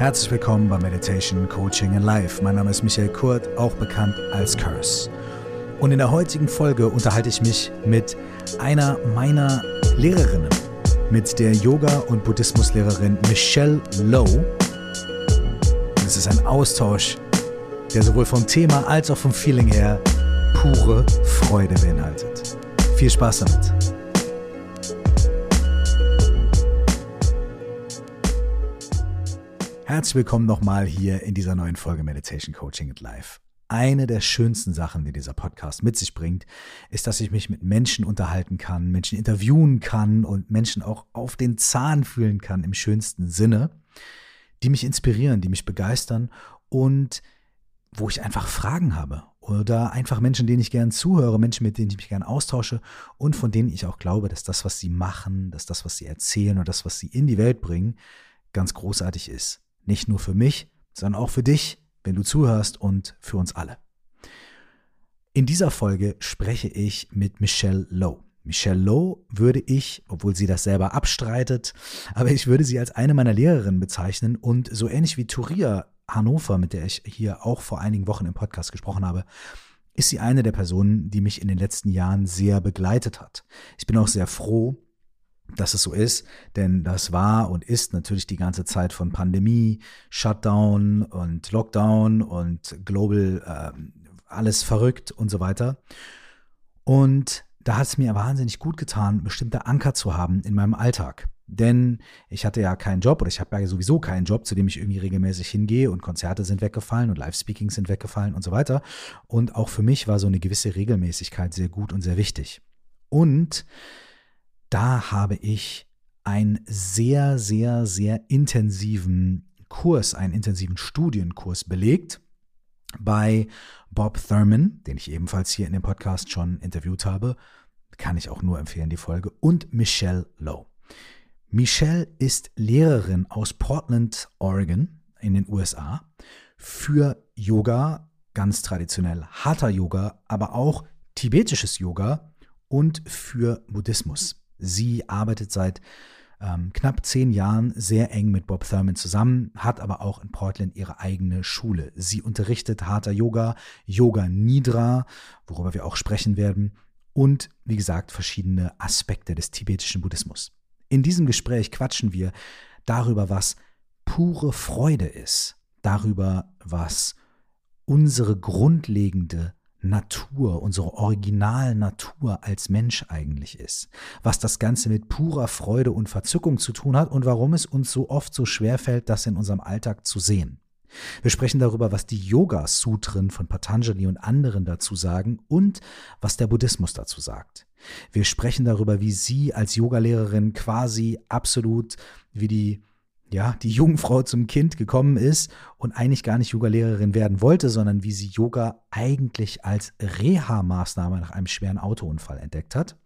Herzlich willkommen bei Meditation Coaching in Life. Mein Name ist Michael Kurt, auch bekannt als Curse. Und in der heutigen Folge unterhalte ich mich mit einer meiner Lehrerinnen, mit der Yoga- und Buddhismuslehrerin Michelle Lowe. Es ist ein Austausch, der sowohl vom Thema als auch vom Feeling her pure Freude beinhaltet. Viel Spaß damit. Herzlich willkommen nochmal hier in dieser neuen Folge Meditation Coaching at Life. Eine der schönsten Sachen, die dieser Podcast mit sich bringt, ist, dass ich mich mit Menschen unterhalten kann, Menschen interviewen kann und Menschen auch auf den Zahn fühlen kann im schönsten Sinne, die mich inspirieren, die mich begeistern und wo ich einfach Fragen habe oder einfach Menschen, denen ich gern zuhöre, Menschen, mit denen ich mich gern austausche und von denen ich auch glaube, dass das, was sie machen, dass das, was sie erzählen oder das, was sie in die Welt bringen, ganz großartig ist. Nicht nur für mich, sondern auch für dich, wenn du zuhörst und für uns alle. In dieser Folge spreche ich mit Michelle Lowe. Michelle Lowe würde ich, obwohl sie das selber abstreitet, aber ich würde sie als eine meiner Lehrerinnen bezeichnen und so ähnlich wie Turia Hannover, mit der ich hier auch vor einigen Wochen im Podcast gesprochen habe, ist sie eine der Personen, die mich in den letzten Jahren sehr begleitet hat. Ich bin auch sehr froh, dass es so ist, denn das war und ist natürlich die ganze Zeit von Pandemie, Shutdown und Lockdown und Global äh, alles verrückt und so weiter. Und da hat es mir wahnsinnig gut getan, bestimmte Anker zu haben in meinem Alltag. Denn ich hatte ja keinen Job oder ich habe ja sowieso keinen Job, zu dem ich irgendwie regelmäßig hingehe und Konzerte sind weggefallen und Live-Speakings sind weggefallen und so weiter. Und auch für mich war so eine gewisse Regelmäßigkeit sehr gut und sehr wichtig. Und da habe ich einen sehr, sehr, sehr intensiven Kurs, einen intensiven Studienkurs belegt bei Bob Thurman, den ich ebenfalls hier in dem Podcast schon interviewt habe. Kann ich auch nur empfehlen, die Folge. Und Michelle Lowe. Michelle ist Lehrerin aus Portland, Oregon in den USA für Yoga, ganz traditionell harter Yoga, aber auch tibetisches Yoga und für Buddhismus. Sie arbeitet seit ähm, knapp zehn Jahren sehr eng mit Bob Thurman zusammen, hat aber auch in Portland ihre eigene Schule. Sie unterrichtet harter Yoga, Yoga Nidra, worüber wir auch sprechen werden, und wie gesagt verschiedene Aspekte des tibetischen Buddhismus. In diesem Gespräch quatschen wir darüber, was pure Freude ist, darüber, was unsere grundlegende Natur, unsere Originalnatur als Mensch eigentlich ist, was das Ganze mit purer Freude und Verzückung zu tun hat und warum es uns so oft so schwer fällt, das in unserem Alltag zu sehen. Wir sprechen darüber, was die Yoga-Sutren von Patanjali und anderen dazu sagen und was der Buddhismus dazu sagt. Wir sprechen darüber, wie sie als Yogalehrerin quasi absolut wie die ja, die Jungfrau zum Kind gekommen ist und eigentlich gar nicht Yoga-Lehrerin werden wollte, sondern wie sie Yoga eigentlich als Reha-Maßnahme nach einem schweren Autounfall entdeckt hat.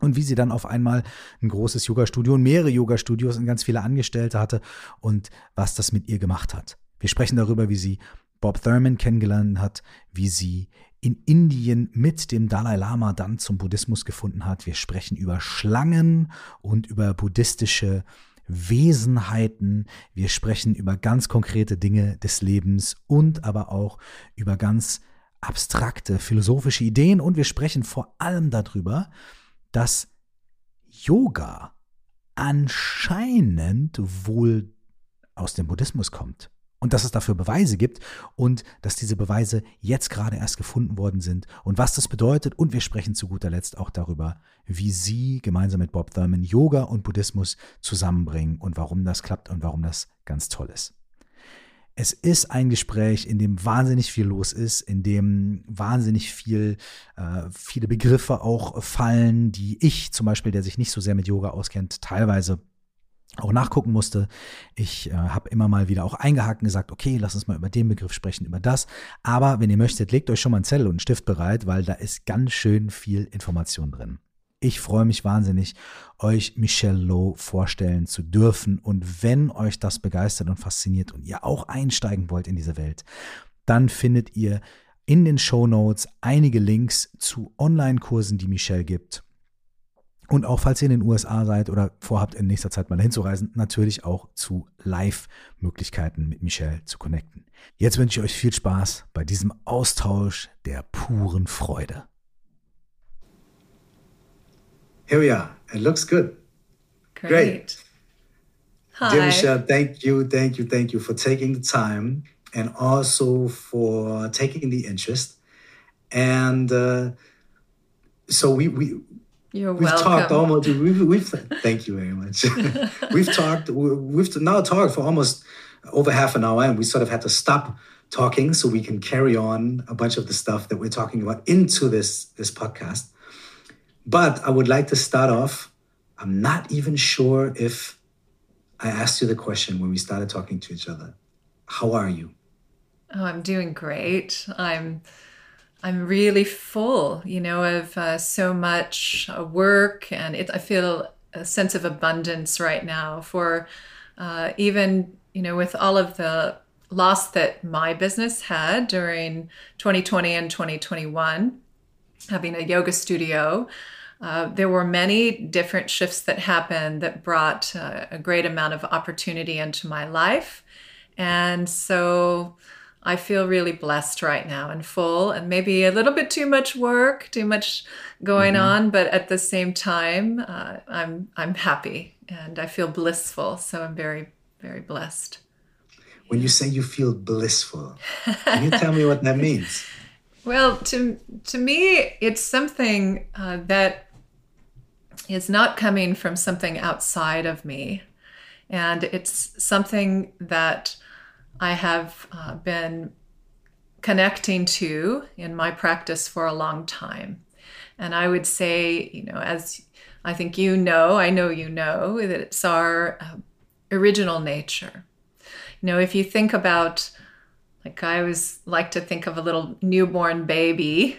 Und wie sie dann auf einmal ein großes Yoga-Studio und mehrere Yoga-Studios und ganz viele Angestellte hatte und was das mit ihr gemacht hat. Wir sprechen darüber, wie sie Bob Thurman kennengelernt hat, wie sie in Indien mit dem Dalai Lama dann zum Buddhismus gefunden hat. Wir sprechen über Schlangen und über buddhistische Wesenheiten, wir sprechen über ganz konkrete Dinge des Lebens und aber auch über ganz abstrakte philosophische Ideen. Und wir sprechen vor allem darüber, dass Yoga anscheinend wohl aus dem Buddhismus kommt und dass es dafür Beweise gibt und dass diese Beweise jetzt gerade erst gefunden worden sind und was das bedeutet. Und wir sprechen zu guter Letzt auch darüber, wie Sie gemeinsam mit Bob Thurman Yoga und Buddhismus zusammenbringen und warum das klappt und warum das ganz toll ist. Es ist ein Gespräch, in dem wahnsinnig viel los ist, in dem wahnsinnig viel, äh, viele Begriffe auch fallen, die ich zum Beispiel, der sich nicht so sehr mit Yoga auskennt, teilweise auch nachgucken musste. Ich äh, habe immer mal wieder auch eingehakt und gesagt, okay, lass uns mal über den Begriff sprechen, über das. Aber wenn ihr möchtet, legt euch schon mal einen Zettel und einen Stift bereit, weil da ist ganz schön viel Information drin. Ich freue mich wahnsinnig, euch Michelle Lowe vorstellen zu dürfen. Und wenn euch das begeistert und fasziniert und ihr auch einsteigen wollt in diese Welt, dann findet ihr in den Show Notes einige Links zu Online-Kursen, die Michelle gibt Und auch falls ihr in den USA seid oder vorhabt, in nächster Zeit mal hinzureisen, natürlich auch zu Live-Möglichkeiten mit Michelle zu connecten. Jetzt wünsche ich euch viel Spaß bei diesem Austausch der puren Freude. Here we are. It looks good. Great. Great. Hi. Dear Michelle, thank you, thank you, thank you for taking the time and also for taking the interest. And uh, so we we you're we've welcome. talked almost. We've, we've thank you very much. we've talked. We've now talked for almost over half an hour, and we sort of had to stop talking so we can carry on a bunch of the stuff that we're talking about into this this podcast. But I would like to start off. I'm not even sure if I asked you the question when we started talking to each other. How are you? Oh, I'm doing great. I'm I'm really full, you know, of uh, so much uh, work, and it, I feel a sense of abundance right now. For uh, even, you know, with all of the loss that my business had during 2020 and 2021, having a yoga studio. Uh, there were many different shifts that happened that brought uh, a great amount of opportunity into my life. And so I feel really blessed right now and full, and maybe a little bit too much work, too much going mm-hmm. on, but at the same time, uh, I'm I'm happy and I feel blissful. So I'm very very blessed. When you say you feel blissful, can you tell me what that means? Well, to to me, it's something uh, that is not coming from something outside of me, and it's something that I have uh, been connecting to in my practice for a long time. And I would say, you know, as I think you know, I know you know, that it's our uh, original nature. You know, if you think about, like I always like to think of a little newborn baby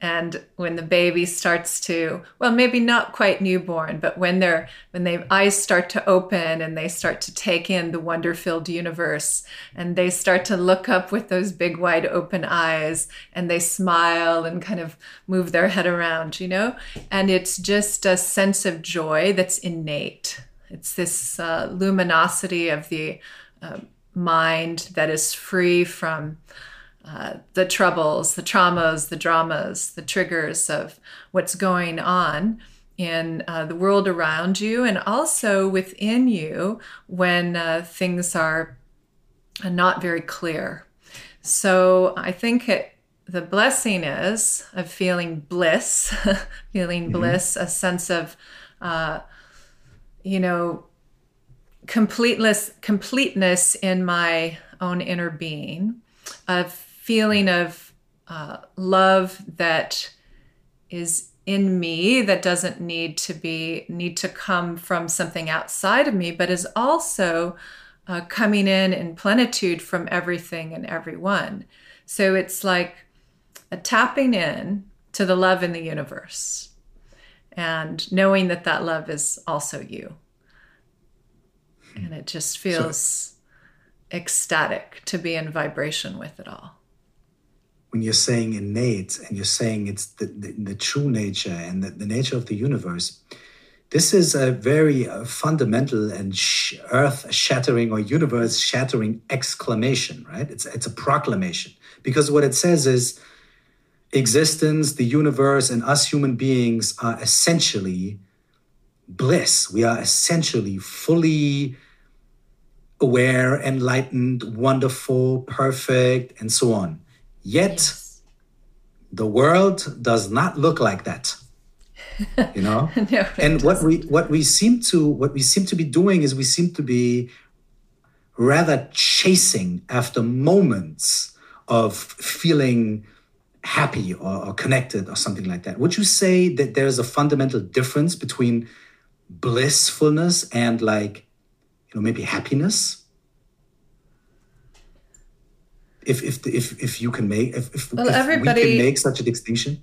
and when the baby starts to well maybe not quite newborn but when they're when their eyes start to open and they start to take in the wonder filled universe and they start to look up with those big wide open eyes and they smile and kind of move their head around you know? And it's just a sense of joy that's innate. It's this uh, luminosity of the uh, mind that is free from uh, the troubles, the traumas, the dramas, the triggers of what's going on in uh, the world around you and also within you when uh, things are not very clear. So I think it, the blessing is of feeling bliss, feeling mm-hmm. bliss, a sense of, uh, you know, completeness, completeness in my own inner being, of feeling of uh, love that is in me that doesn't need to be need to come from something outside of me but is also uh, coming in in plenitude from everything and everyone. So it's like a tapping in to the love in the universe and knowing that that love is also you. And it just feels so, ecstatic to be in vibration with it all when you're saying innate and you're saying it's the, the, the true nature and the, the, nature of the universe, this is a very uh, fundamental and sh- earth shattering or universe shattering exclamation, right? It's, it's a proclamation because what it says is existence, the universe, and us human beings are essentially bliss. We are essentially fully aware, enlightened, wonderful, perfect, and so on. Yet yes. the world does not look like that. You know? no, and what we what we seem to what we seem to be doing is we seem to be rather chasing after moments of feeling happy or, or, connected or something like that. Would you say that there's a fundamental difference between blissfulness and like, you know, maybe happiness? If if if if you can make if, if, well, if everybody, we can make such a distinction?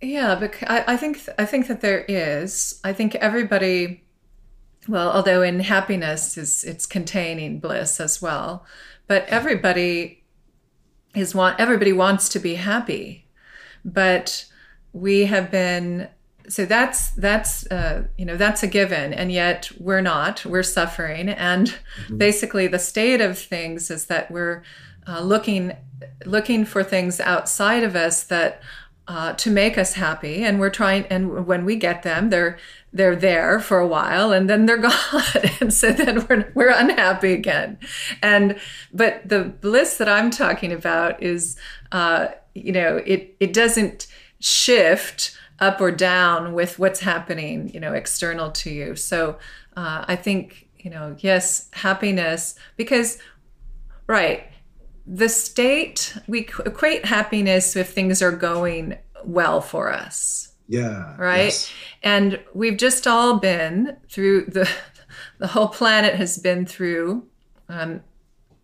Yeah but I, I think i think that there is. I think everybody well although in happiness is it's containing bliss as well but everybody is want everybody wants to be happy. But we have been so that's that's uh, you know that's a given and yet we're not. We're suffering and mm-hmm. basically the state of things is that we're uh, looking looking for things outside of us that uh, to make us happy. And we're trying and when we get them they're they're there for a while and then they're gone. And so then we're, we're unhappy again. And but the bliss that i'm talking about is uh, you know it it doesn't shift up or down with what's happening, you know, external to you. So uh, I think, you know, yes, happiness, because, right, the state, we equate happiness if things are going well for us. Yeah. Right. Yes. And we've just all been through the, the whole planet has been through um,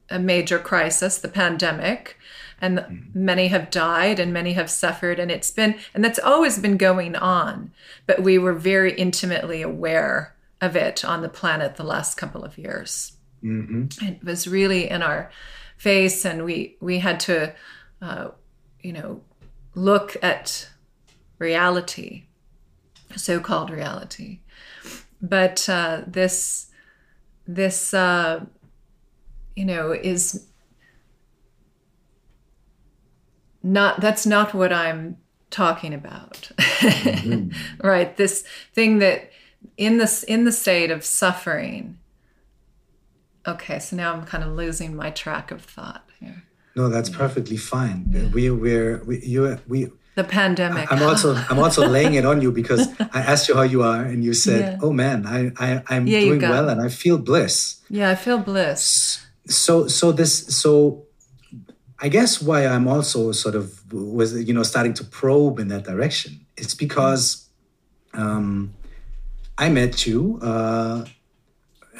a major crisis, the pandemic and mm-hmm. many have died and many have suffered and it's been and that's always been going on but we were very intimately aware of it on the planet the last couple of years mm-hmm. it was really in our face and we we had to uh, you know look at reality so-called reality but uh, this this uh, you know is not that's not what i'm talking about mm-hmm. right this thing that in this in the state of suffering okay so now i'm kind of losing my track of thought here no that's perfectly fine yeah. we we're we you we the pandemic i'm also i'm also laying it on you because i asked you how you are and you said yeah. oh man i, I i'm yeah, doing well and i feel bliss yeah i feel bliss so so this so I guess why I'm also sort of was you know starting to probe in that direction. It's because um, I met you uh,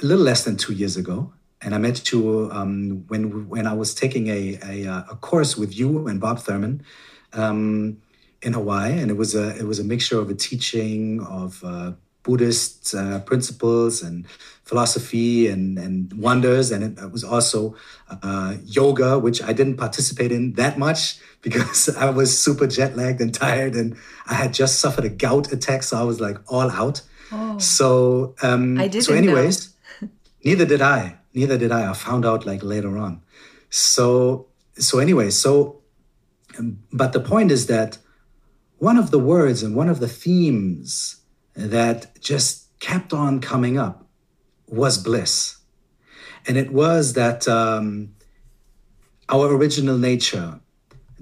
a little less than two years ago, and I met you um, when when I was taking a, a, a course with you and Bob Thurman um, in Hawaii, and it was a it was a mixture of a teaching of uh, Buddhist uh, principles and philosophy and, and wonders. And it was also uh, yoga, which I didn't participate in that much because I was super jet lagged and tired. And I had just suffered a gout attack. So I was like all out. Oh, so, um, I didn't so anyways, neither did I. Neither did I. I found out like later on. So, so anyway, so, um, but the point is that one of the words and one of the themes that just kept on coming up was bliss. And it was that um, our original nature,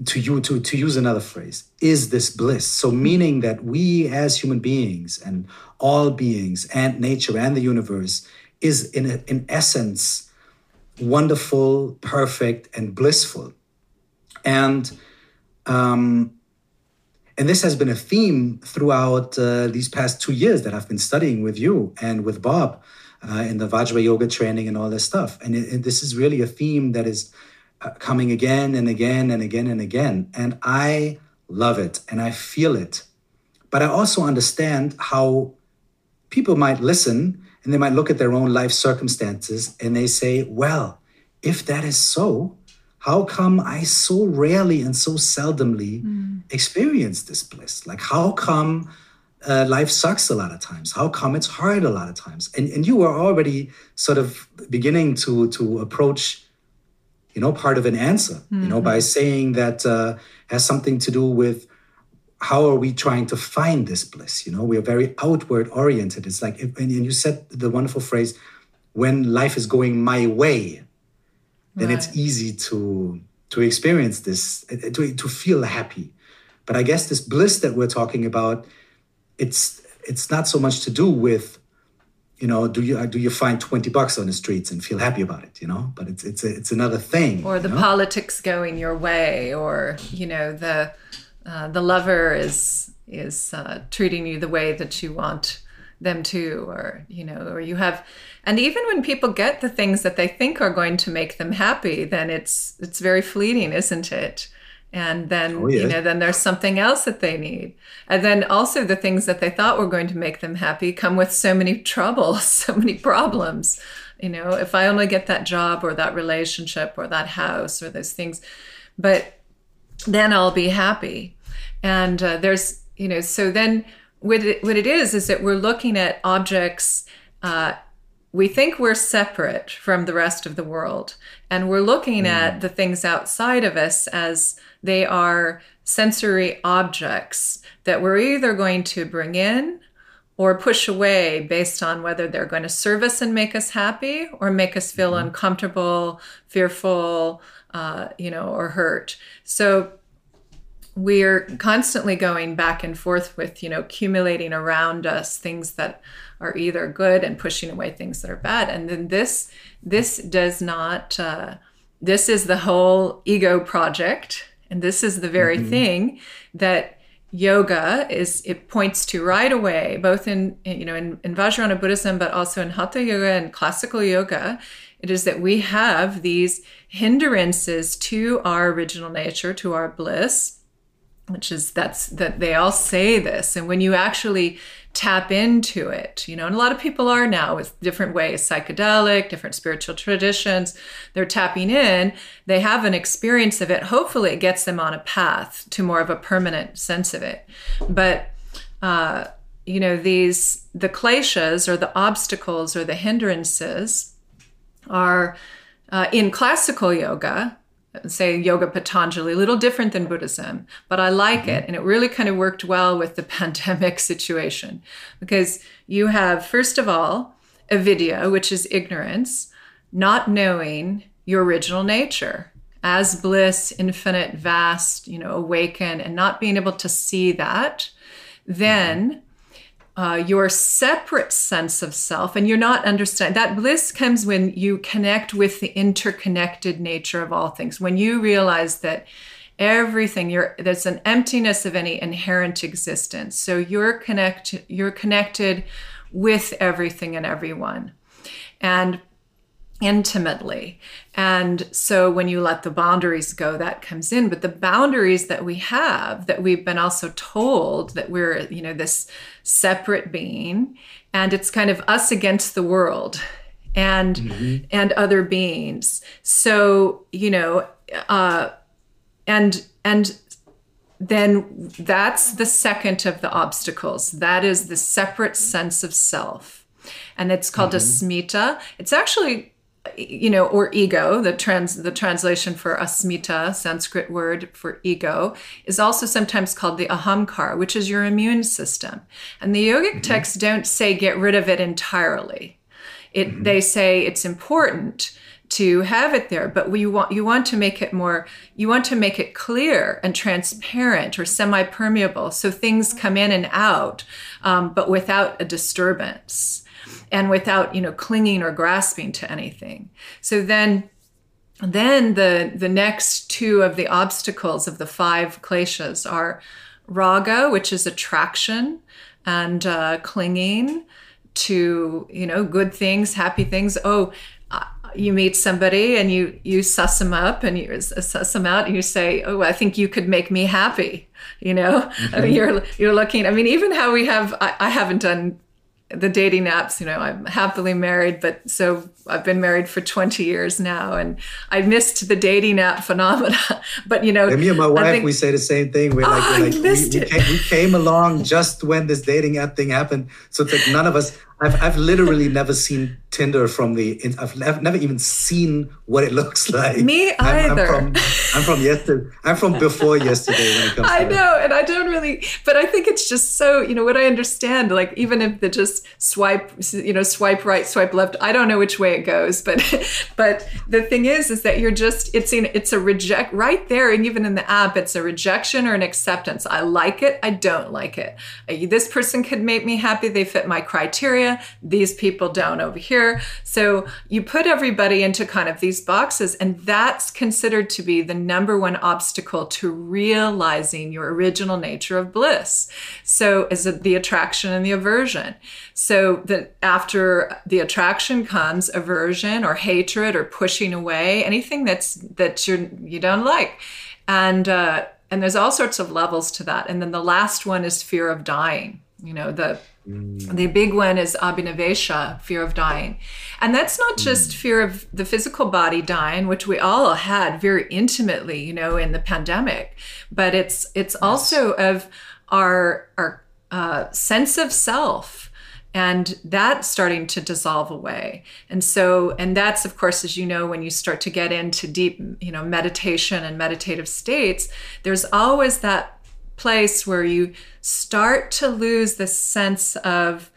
to, you, to, to use another phrase, is this bliss. So, meaning that we as human beings and all beings and nature and the universe is in, a, in essence wonderful, perfect, and blissful. And um, and this has been a theme throughout uh, these past two years that I've been studying with you and with Bob uh, in the Vajra Yoga training and all this stuff. And, it, and this is really a theme that is uh, coming again and again and again and again. And I love it and I feel it. But I also understand how people might listen and they might look at their own life circumstances and they say, well, if that is so, how come I so rarely and so seldomly mm. experience this bliss? Like, how come uh, life sucks a lot of times? How come it's hard a lot of times? And, and you were already sort of beginning to, to approach, you know, part of an answer, mm-hmm. you know, by mm-hmm. saying that uh, has something to do with how are we trying to find this bliss? You know, we are very outward oriented. It's like, and you said the wonderful phrase, when life is going my way, then right. it's easy to to experience this to, to feel happy but i guess this bliss that we're talking about it's it's not so much to do with you know do you do you find 20 bucks on the streets and feel happy about it you know but it's it's a, it's another thing or the know? politics going your way or you know the uh, the lover is is uh, treating you the way that you want them to or you know or you have and even when people get the things that they think are going to make them happy then it's it's very fleeting isn't it? And then oh, yeah. you know then there's something else that they need. And then also the things that they thought were going to make them happy come with so many troubles so many problems. You know if i only get that job or that relationship or that house or those things. But then i'll be happy and uh, there's you know so then what it, what it is is that we're looking at objects. Uh, we think we're separate from the rest of the world, and we're looking mm. at the things outside of us as they are sensory objects that we're either going to bring in or push away based on whether they're going to serve us and make us happy or make us feel mm-hmm. uncomfortable, fearful, uh, you know, or hurt. So we're constantly going back and forth with, you know, accumulating around us things that are either good and pushing away things that are bad. And then this, this does not, uh, this is the whole ego project. And this is the very mm-hmm. thing that yoga is it points to right away both in you know in, in vajrayana buddhism but also in hatha yoga and classical yoga. It is that we have these hindrances to our original nature to our bliss which is that's that they all say this. And when you actually tap into it you know and a lot of people are now with different ways psychedelic different spiritual traditions they're tapping in they have an experience of it hopefully it gets them on a path to more of a permanent sense of it. But uh, you know these the kleshas or the obstacles or the hindrances are uh, in classical yoga say yoga patanjali a little different than buddhism but i like mm-hmm. it and it really kind of worked well with the pandemic situation. Because you have first of all avidya which is ignorance not knowing your original nature. As bliss infinite vast you know awaken and not being able to see that then mm-hmm uh, your separate sense of self and you're not understanding that bliss comes when you connect with the interconnected nature of all things when you realize that everything there's an emptiness of any inherent existence so you're connected you're connected with everything and everyone and intimately. And so when you let the boundaries go, that comes in. But the boundaries that we have, that we've been also told that we're, you know, this separate being, and it's kind of us against the world and mm-hmm. and other beings. So, you know, uh and and then that's the second of the obstacles. That is the separate sense of self. And it's called mm-hmm. asmita. It's actually you know, or ego, the trans the translation for asmita, Sanskrit word for ego, is also sometimes called the ahamkar, which is your immune system. And the yogic mm-hmm. texts don't say get rid of it entirely. It mm-hmm. they say it's important to have it there, but we want you want to make it more you want to make it clear and transparent or semi-permeable, so things come in and out, um, but without a disturbance and without you know clinging or grasping to anything. So then then the the next two of the obstacles of the five kleshas are raga which is attraction and uh, clinging to you know good things happy things. Oh uh, you meet somebody and you you suss them up and you suss them out and you say oh i think you could make me happy you know? Mm-hmm. I mean, you're you're looking i mean even how we have I, I haven't done the dating apps, you know, I'm happily married, but so I've been married for 20 years now and I missed the dating app phenomena. But, you know, and me and my wife, think, we say the same thing. We're oh, like, oh, we're like we, we, came, we, came, along just when this dating app thing happened. So it's like none of us, I've, I've literally never seen Tinder from the. I've never even seen what it looks like. Me either. I'm, I'm, from, I'm from yesterday. I'm from before yesterday when it comes. I know, and I don't really, but I think it's just so. You know what I understand. Like even if the just swipe, you know, swipe right, swipe left. I don't know which way it goes, but but the thing is, is that you're just. It's in. It's a reject right there, and even in the app, it's a rejection or an acceptance. I like it. I don't like it. This person could make me happy. They fit my criteria these people don't over here. So you put everybody into kind of these boxes, and that's considered to be the number one obstacle to realizing your original nature of bliss. So is it the attraction and the aversion? So that after the attraction comes aversion or hatred or pushing away, anything that's that you you don't like, and uh, and there's all sorts of levels to that. And then the last one is fear of dying. You know the Mm. The big one is abhinivesha, fear of dying. And that's not mm. just mm. fear of the physical body dying, which we all had very intimately, you know, in the pandemic, but it's it's yes. also of our our uh, sense of self and that's starting to dissolve away and so and that's of course as you know when you start to get into deep you know meditation and meditative states there's always that place where you start to lose the sense of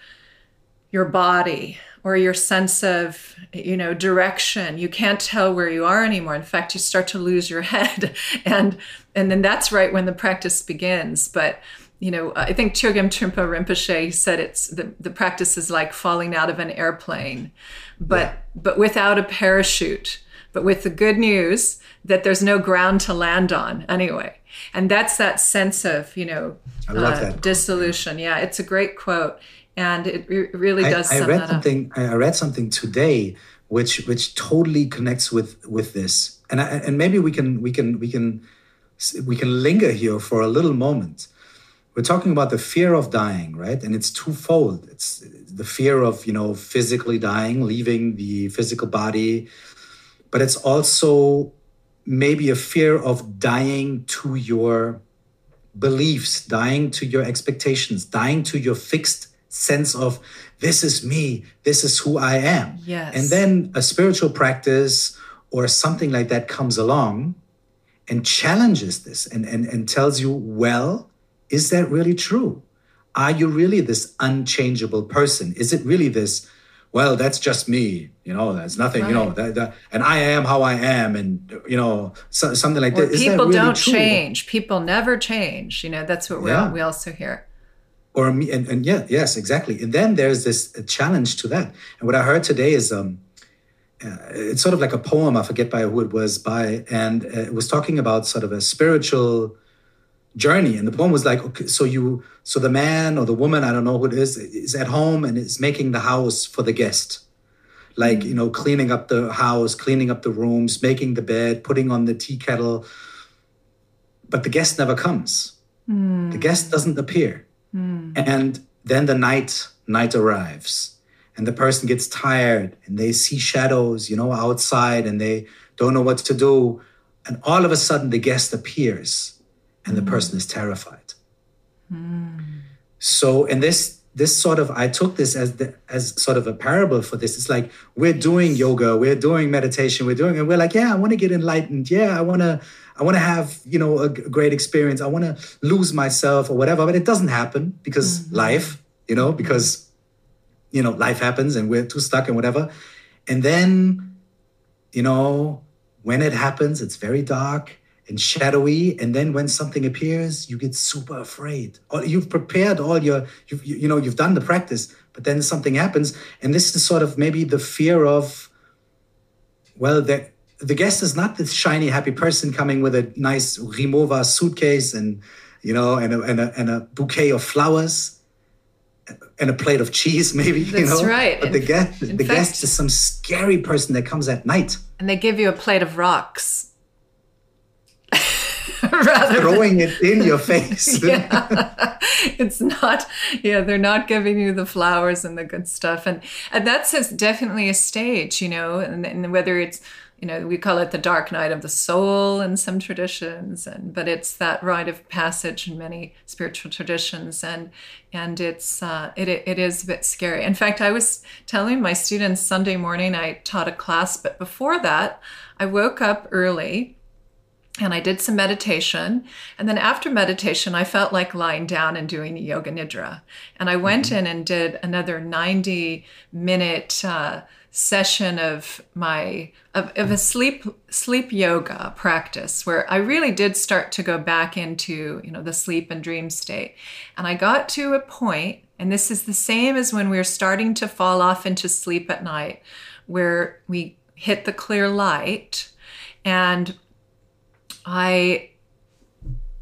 your body or your sense of you know direction you can't tell where you are anymore in fact you start to lose your head and and then that's right when the practice begins but you know, I think Chogyam Trungpa Rinpoche said it's the, the practice is like falling out of an airplane, but yeah. but without a parachute, but with the good news that there's no ground to land on anyway. And that's that sense of, you know, uh, dissolution. Yeah, it's a great quote. And it re- really does. I, I read something. Up. I read something today, which which totally connects with with this. And I, and maybe we can we can we can we can linger here for a little moment we're talking about the fear of dying, right? And it's twofold. It's the fear of, you know, physically dying, leaving the physical body, but it's also maybe a fear of dying to your beliefs, dying to your expectations, dying to your fixed sense of this is me, this is who I am. Yes. And then a spiritual practice or something like that comes along and challenges this and, and, and tells you, well, is that really true? Are you really this unchangeable person? Is it really this, well, that's just me, you know, that's nothing, right. you know, that, that, and I am how I am, and, you know, so, something like that. Is people that really don't true? change. People never change. You know, that's what we, yeah. we also hear. Or, me, and, and yeah, yes, exactly. And then there's this challenge to that. And what I heard today is, um, uh, it's sort of like a poem. I forget by who it was by, and uh, it was talking about sort of a spiritual journey. And the poem was like, okay, so you, so the man or the woman, I don't know who it is, is at home and is making the house for the guest. Like, you know, cleaning up the house, cleaning up the rooms, making the bed, putting on the tea kettle. But the guest never comes. Mm. The guest doesn't appear. Mm. And then the night, night arrives. And the person gets tired and they see shadows, you know, outside and they don't know what to do. And all of a sudden the guest appears and the person is terrified. Mm. So, and this this sort of I took this as the, as sort of a parable for this. It's like we're doing yoga, we're doing meditation, we're doing, and we're like, yeah, I want to get enlightened. Yeah, I want to I want to have you know a great experience. I want to lose myself or whatever, but it doesn't happen because mm-hmm. life, you know, because you know life happens and we're too stuck and whatever. And then, you know, when it happens, it's very dark and shadowy and then when something appears you get super afraid. Or you've prepared all your you've, you, know you've done the practice but then something happens and this is sort of maybe the fear of well the the guest is not this shiny happy person coming with a nice Rimowa suitcase and you know and a, and a, and a bouquet of flowers and a plate of cheese maybe That's you know? right. But in, the guest the fact, guest is some scary person that comes at night. And they give you a plate of rocks rather throwing than, it in your face. yeah. it's not, yeah, they're not giving you the flowers and the good stuff. And, and that's definitely a stage, you know, and, and whether it's, you know, we call it the dark night of the soul in some traditions, and but it's that rite of passage in many spiritual traditions, and and it's uh, it it is a bit scary. In fact, I was telling my students Sunday morning I taught a class, but before that, I woke up early and I did some meditation. And then after meditation, I felt like lying down and doing yoga nidra. And I went mm-hmm. in and did another 90 minute uh, session of my of, of a sleep sleep yoga practice where I really did start to go back into you know the sleep and dream state. And I got to a point, and this is the same as when we we're starting to fall off into sleep at night, where we hit the clear light and I,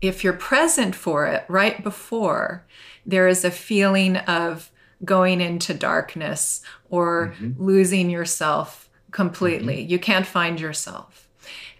if you're present for it right before, there is a feeling of going into darkness or mm-hmm. losing yourself completely. Mm-hmm. You can't find yourself.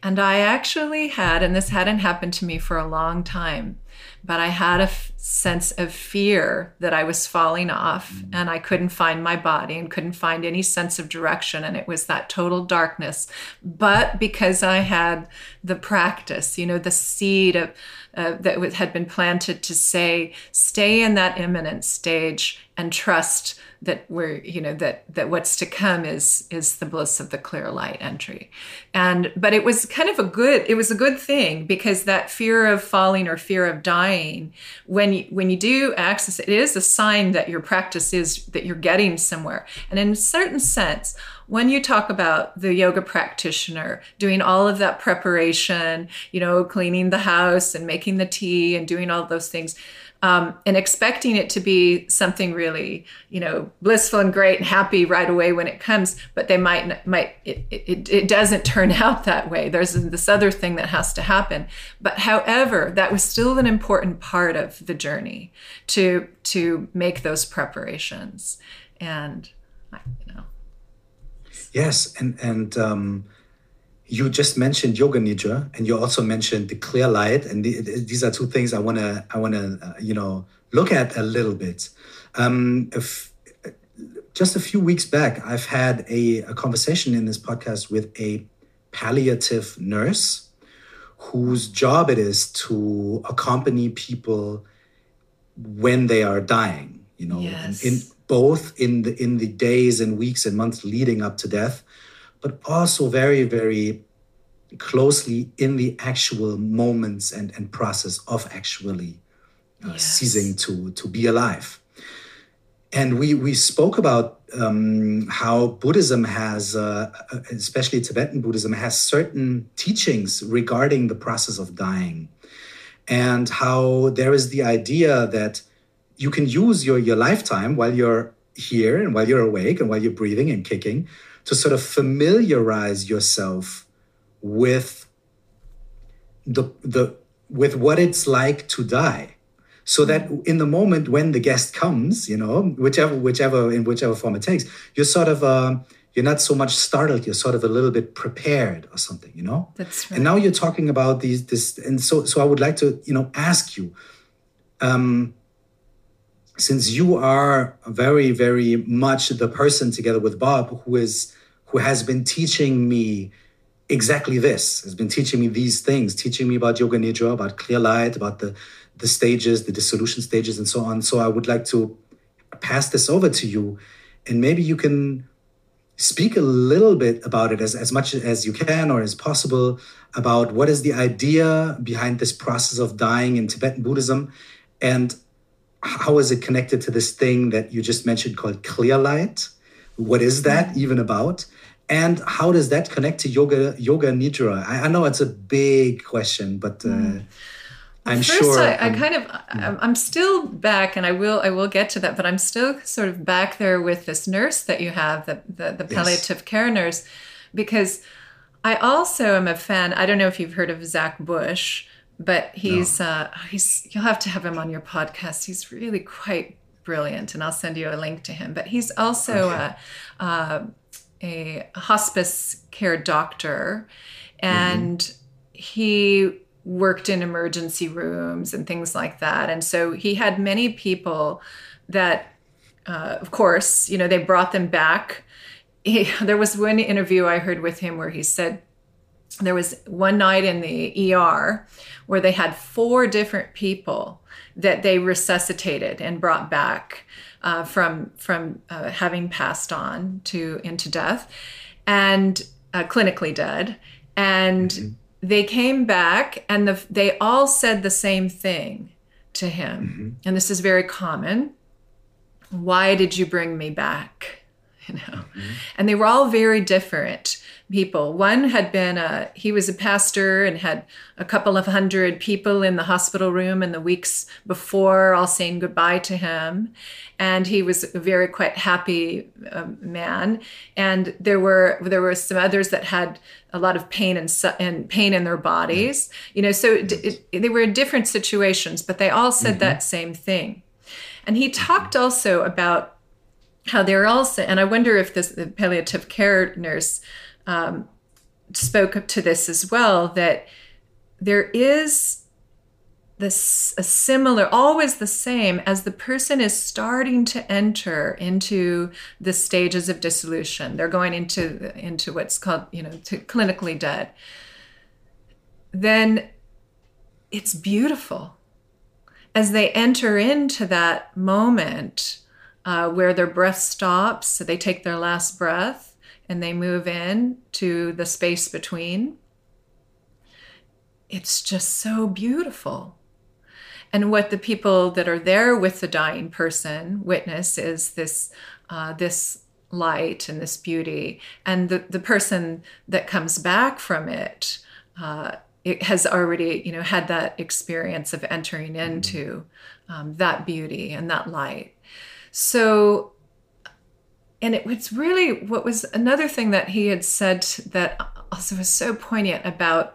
And I actually had, and this hadn't happened to me for a long time, but I had a f- sense of fear that I was falling off mm-hmm. and I couldn't find my body and couldn't find any sense of direction. And it was that total darkness. But because I had the practice, you know, the seed of, uh, that had been planted to say, stay in that immanent stage and trust that we're you know that that what's to come is is the bliss of the clear light entry. And but it was kind of a good it was a good thing because that fear of falling or fear of dying when you when you do access it is a sign that your practice is that you're getting somewhere. And in a certain sense when you talk about the yoga practitioner doing all of that preparation you know cleaning the house and making the tea and doing all those things um, and expecting it to be something really, you know, blissful and great and happy right away when it comes, but they might might it, it, it doesn't turn out that way. There's this other thing that has to happen. But however, that was still an important part of the journey to to make those preparations, and you know. Yes, and and um, you just mentioned yoga nidra and you also mentioned the clear light and the, these are two things i want to i want to uh, you know look at a little bit um, if, just a few weeks back i've had a, a conversation in this podcast with a palliative nurse whose job it is to accompany people when they are dying you know yes. in both in the in the days and weeks and months leading up to death but also very, very closely in the actual moments and, and process of actually uh, yes. ceasing to, to be alive. And we, we spoke about um, how Buddhism has, uh, especially Tibetan Buddhism, has certain teachings regarding the process of dying, and how there is the idea that you can use your, your lifetime while you're here and while you're awake and while you're breathing and kicking to sort of familiarize yourself with the the with what it's like to die. So that in the moment when the guest comes you know whichever whichever in whichever form it takes you're sort of uh, you're not so much startled you're sort of a little bit prepared or something you know? That's right. And now you're talking about these this and so so i would like to you know ask you um since you are very, very much the person together with Bob who is who has been teaching me exactly this, has been teaching me these things, teaching me about yoga nidra, about clear light, about the the stages, the dissolution stages, and so on. So I would like to pass this over to you, and maybe you can speak a little bit about it as, as much as you can or as possible about what is the idea behind this process of dying in Tibetan Buddhism and how is it connected to this thing that you just mentioned called clear light? What is that mm-hmm. even about? And how does that connect to yoga yoga nidra? I, I know it's a big question, but uh, mm. I'm First, sure. I, I kind of I'm, I'm still back, and I will I will get to that, but I'm still sort of back there with this nurse that you have, the the, the palliative yes. care nurse, because I also am a fan. I don't know if you've heard of Zach Bush but he's no. uh, he's you'll have to have him on your podcast. He's really quite brilliant, and I'll send you a link to him. But he's also okay. a, uh, a hospice care doctor, and mm-hmm. he worked in emergency rooms and things like that. And so he had many people that, uh, of course, you know, they brought them back. He, there was one interview I heard with him where he said there was one night in the ER where they had four different people that they resuscitated and brought back uh, from from uh, having passed on to into death and uh, clinically dead and mm-hmm. they came back and the, they all said the same thing to him mm-hmm. and this is very common why did you bring me back you know mm-hmm. and they were all very different people. One had been a he was a pastor and had a couple of hundred people in the hospital room in the weeks before, all saying goodbye to him, and he was a very quite happy um, man. And there were there were some others that had a lot of pain and, and pain in their bodies. You know, so it, it, they were in different situations, but they all said mm-hmm. that same thing. And he talked also about how they're also, and I wonder if this the palliative care nurse um, spoke up to this as well that there is this a similar always the same as the person is starting to enter into the stages of dissolution. They're going into into what's called you know to clinically dead. Then it's beautiful. As they enter into that moment uh, where their breath stops. So they take their last breath and they move in to the space between. It's just so beautiful. And what the people that are there with the dying person witness is this uh, this light and this beauty. And the, the person that comes back from it uh, it has already you know had that experience of entering mm-hmm. into um, that beauty and that light so and it was really what was another thing that he had said that also was so poignant about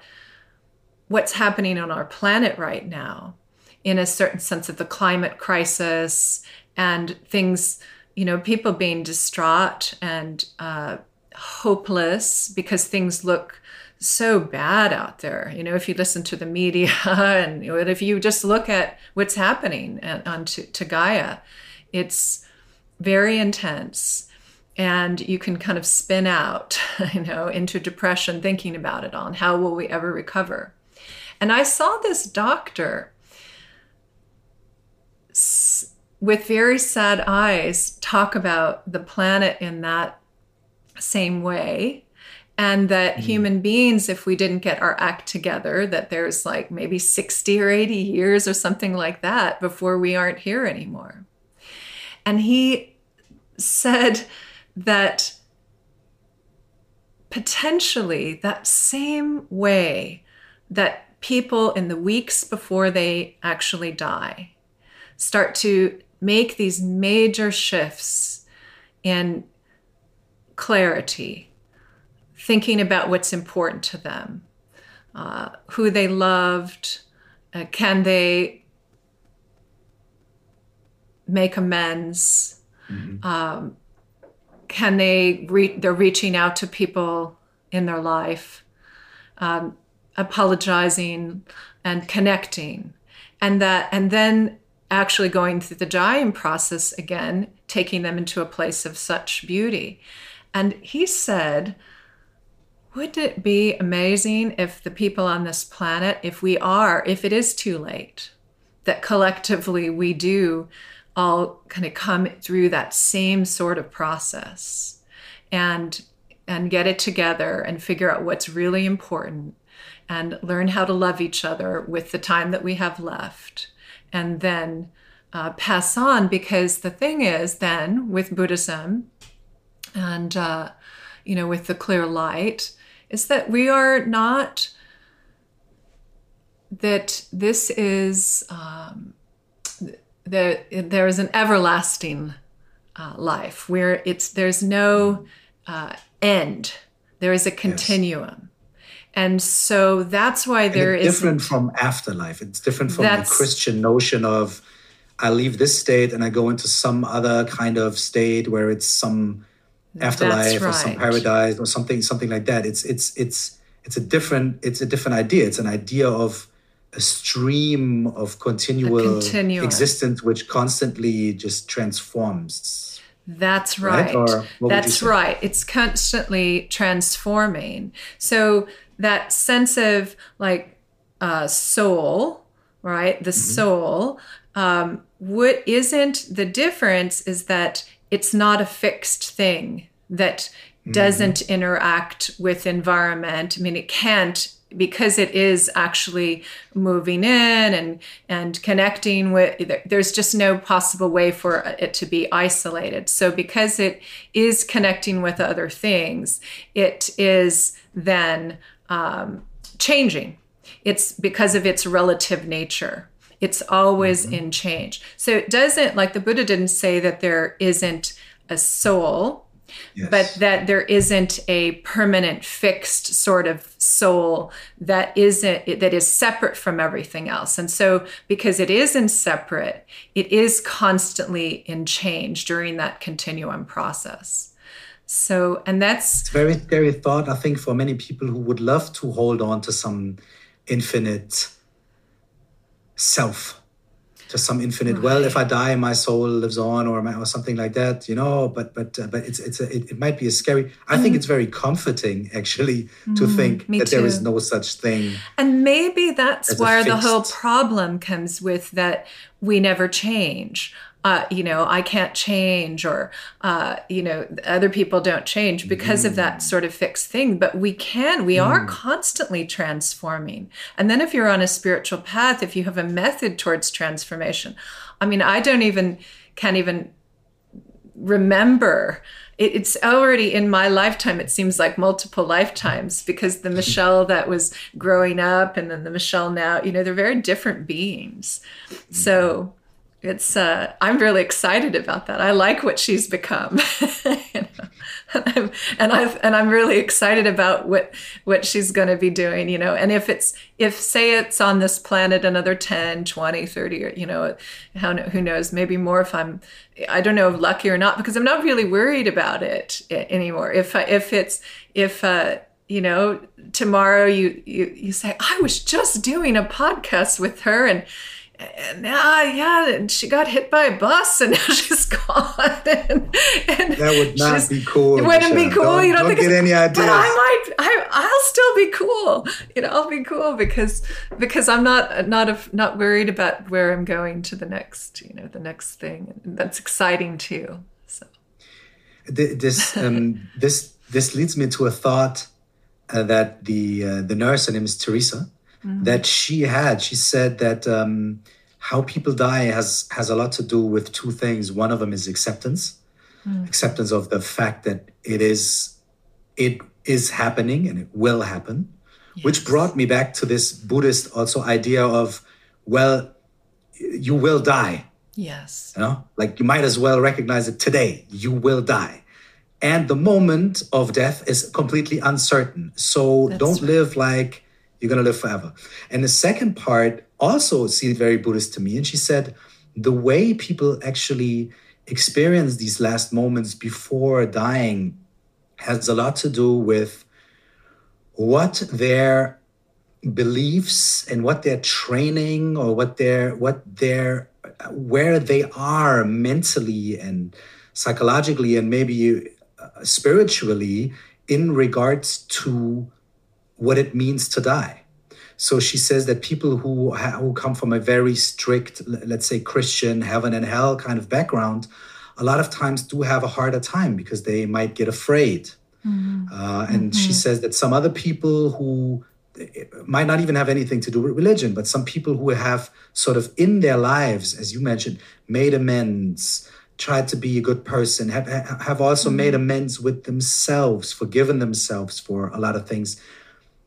what's happening on our planet right now in a certain sense of the climate crisis and things, you know, people being distraught and uh, hopeless because things look so bad out there. You know, if you listen to the media and if you just look at what's happening on to, to Gaia, it's very intense and you can kind of spin out, you know, into depression thinking about it on how will we ever recover. And I saw this doctor with very sad eyes talk about the planet in that same way and that mm-hmm. human beings if we didn't get our act together that there's like maybe 60 or 80 years or something like that before we aren't here anymore and he said that potentially that same way that people in the weeks before they actually die start to make these major shifts in clarity, thinking about what's important to them, uh, who they loved, uh, can they make amends, mm-hmm. um, can they re- they're reaching out to people in their life, um, apologizing and connecting, and that and then actually going through the dying process again, taking them into a place of such beauty. And he said, wouldn't it be amazing if the people on this planet, if we are, if it is too late, that collectively we do all kind of come through that same sort of process and and get it together and figure out what's really important and learn how to love each other with the time that we have left and then uh, pass on because the thing is then with buddhism and uh, you know with the clear light is that we are not that this is um, there there is an everlasting uh, life where it's there's no uh, end there is a continuum yes. And so that's why there is different from afterlife. It's different from the Christian notion of I leave this state and I go into some other kind of state where it's some afterlife right. or some paradise or something something like that. It's it's it's it's a different it's a different idea. It's an idea of a stream of continual existence which constantly just transforms. That's right. right? That's right. It's constantly transforming. So that sense of like uh, soul, right? The mm-hmm. soul. Um, what isn't the difference is that it's not a fixed thing that mm-hmm. doesn't mm-hmm. interact with environment. I mean, it can't because it is actually moving in and and connecting with there's just no possible way for it to be isolated so because it is connecting with other things it is then um, changing. It's because of its relative nature. It's always mm-hmm. in change. So it doesn't, like the Buddha didn't say that there isn't a soul, yes. but that there isn't a permanent, fixed sort of soul that isn't, that is separate from everything else. And so because it isn't separate, it is constantly in change during that continuum process. So, and that's it's very scary thought, I think, for many people who would love to hold on to some infinite self to some infinite well if i die my soul lives on or, or something like that you know but but uh, but it's it's a, it, it, might be a scary i mm. think it's very comforting actually to mm, think that too. there is no such thing and maybe that's where the whole problem comes with that we never change uh, you know, I can't change, or uh, you know, other people don't change because mm. of that mm. sort of fixed thing. But we can, we mm. are constantly transforming. And then if you're on a spiritual path, if you have a method towards transformation, I mean, I don't even can't even remember it's already in my lifetime it seems like multiple lifetimes because the michelle that was growing up and then the michelle now you know they're very different beings so it's uh, I'm really excited about that. I like what she's become, you know? and, I'm, and I've and I'm really excited about what what she's going to be doing. You know, and if it's if say it's on this planet another 10, 20, 30, or you know, how who knows, maybe more if I'm I don't know lucky or not because I'm not really worried about it anymore. If if it's if uh, you know tomorrow you you you say I was just doing a podcast with her and and now, yeah, and she got hit by a bus, and now she's gone. and, and that would not be cool. It wouldn't be cool. Don't, you don't, don't think get any ideas. But I might. I, I'll still be cool. You know, I'll be cool because because I'm not not a, not worried about where I'm going to the next. You know, the next thing. And that's exciting too. So this um, this this leads me to a thought uh, that the uh, the nurse, her name is Teresa mm-hmm. that she had. She said that um, how people die has has a lot to do with two things. One of them is acceptance, mm. acceptance of the fact that it is it is happening and it will happen, yes. which brought me back to this Buddhist also idea of well, you will die. Yes. You know, like you might as well recognize it today. You will die. And the moment of death is completely uncertain. So That's don't right. live like you're going to live forever. And the second part also seemed very Buddhist to me. And she said, the way people actually experience these last moments before dying has a lot to do with what their beliefs and what their training or what their what their where they are mentally and psychologically and maybe uh, spiritually in regards to what it means to die. So she says that people who ha- who come from a very strict, let's say Christian heaven and hell kind of background, a lot of times do have a harder time because they might get afraid. Mm-hmm. Uh, and mm-hmm. she says that some other people who eh, might not even have anything to do with religion, but some people who have sort of in their lives, as you mentioned, made amends, tried to be a good person, have have also mm-hmm. made amends with themselves, forgiven themselves for a lot of things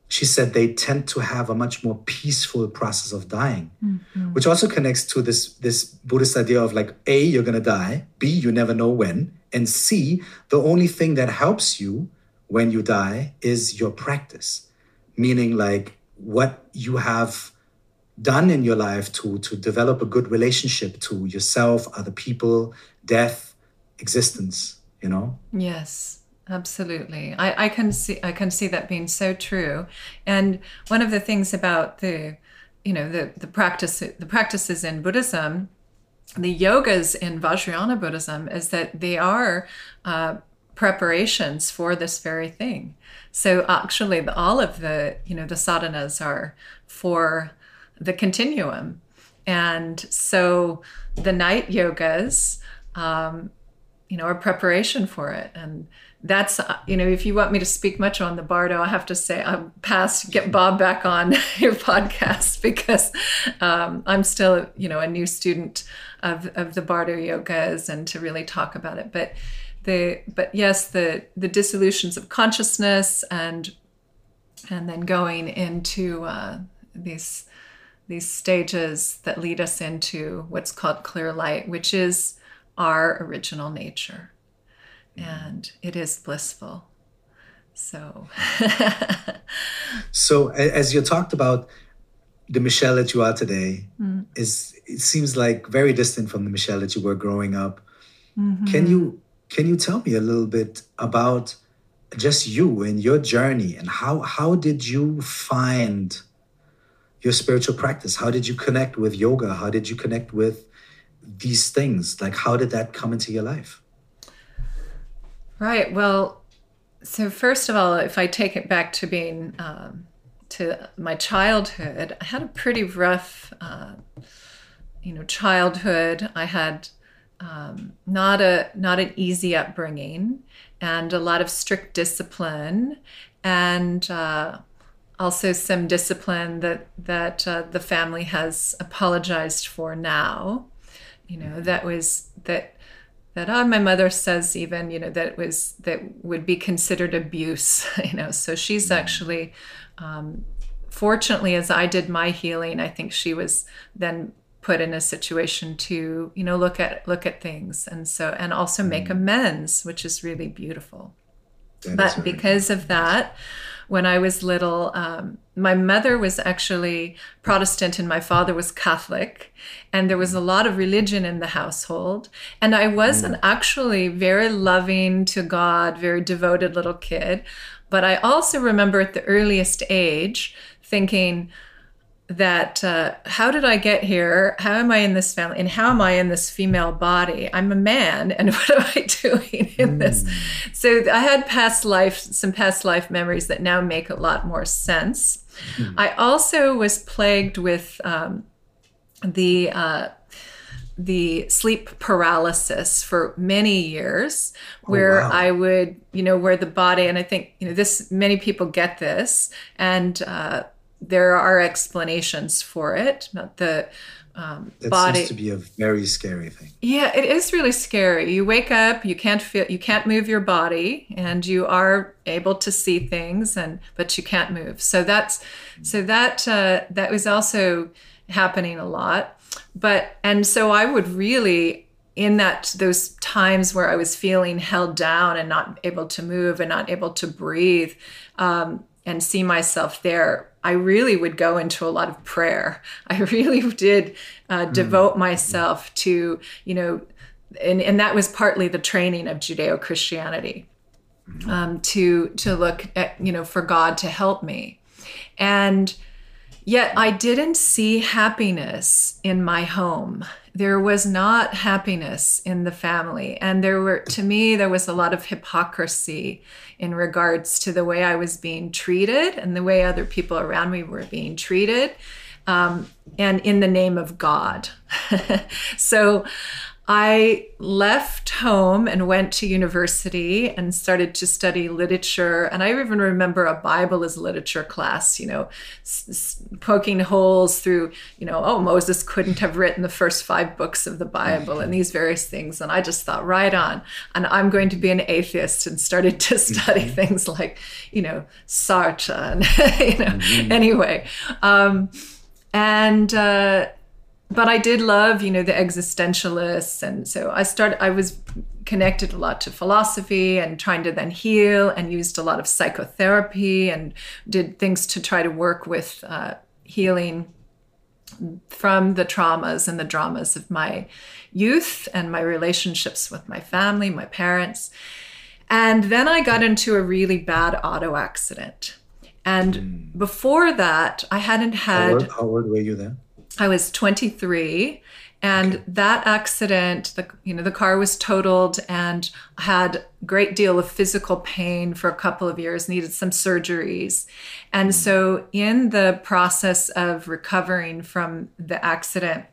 she said they tend to have a much more peaceful process of dying mm-hmm. which also connects to this this buddhist idea of like a you're going to die b you never know when and c the only thing that helps you when you die is your practice. Meaning like what you have done in your life to to develop a good relationship to yourself other people death existence you know? Yes absolutely. I, I can see i can see that being so true. And one of the things about the you know the the practice the practices in buddhism the yogas in vajrayana buddhism is that they are uh, preparations for this very thing. So actually the, all of the you know the sadhanas are for the continuum. And so the night yogas um, you know are preparation for it. And that's you know if you want me to speak much on the bardo i have to say i'm past get bob back on your podcast because um, i'm still you know a new student of, of the bardo yogas and to really talk about it. But the but yes the the dissolutions of consciousness and and then going into uh, these these stages that lead us into what's called clear light which is our original nature and it is blissful. So, so as you talked about the Michelle that you are today, mm. is it seems like very distant from the Michelle that you were growing up. Mm-hmm. Can you can you tell me a little bit about just you and your journey and how how did you find your spiritual practice? How did you connect with yoga? How did you connect with these things? Like, how did that come into your life? Right. Well, so first of all, if I take it back to being um, to my childhood, I had a pretty rough, uh, you know, childhood. I had um, not a not an easy upbringing, and a lot of strict discipline, and uh, also some discipline that that uh, the family has apologized for now. You know, that was that that oh, my mother says even you know that was that would be considered abuse. You know, so she's mm-hmm. actually. Um, fortunately as i did my healing i think she was then put in a situation to you know look at look at things and so and also make mm. amends which is really beautiful that but because of that when I was little, um, my mother was actually Protestant and my father was Catholic. And there was a lot of religion in the household. And I was an mm. actually very loving to God, very devoted little kid. But I also remember at the earliest age thinking, that uh, how did I get here? How am I in this family? And how am I in this female body? I'm a man, and what am I doing in mm. this? So I had past life, some past life memories that now make a lot more sense. Mm. I also was plagued with um, the uh, the sleep paralysis for many years oh, where oh, wow. i would you know where the body and i think you know this many people get this and uh, there are explanations for it. Not the um, that body seems to be a very scary thing. Yeah, it is really scary. You wake up, you can't feel, you can't move your body, and you are able to see things, and but you can't move. So that's so that uh, that was also happening a lot. But and so I would really in that those times where I was feeling held down and not able to move and not able to breathe um, and see myself there I really would go into a lot of prayer. I really did uh, mm. devote myself to, you know, and, and that was partly the training of Judeo Christianity mm. um, to to look at, you know, for God to help me, and yet I didn't see happiness in my home there was not happiness in the family and there were to me there was a lot of hypocrisy in regards to the way i was being treated and the way other people around me were being treated um, and in the name of god. So I left home and went to university and started to study literature. And I even remember a Bible as literature class, you know, s- s- poking holes through, you know, oh, Moses couldn't have written the first five books of the Bible and these various things. And I just thought, right on. And I'm going to be an atheist and started to study mm-hmm. things like, you know, Sartre. And, you know, mm-hmm. anyway. Um, and, uh, but I did love, you know, the existentialists. And so I started, I was connected a lot to philosophy and trying to then heal and used a lot of psychotherapy and did things to try to work with uh, healing from the traumas and the dramas of my youth and my relationships with my family, my parents. And then I got into a really bad auto accident. And mm. before that, I hadn't had. How old, how old were you then? I was 23 and okay. that accident the you know the car was totaled and had a great deal of physical pain for a couple of years needed some surgeries and so in the process of recovering from the accident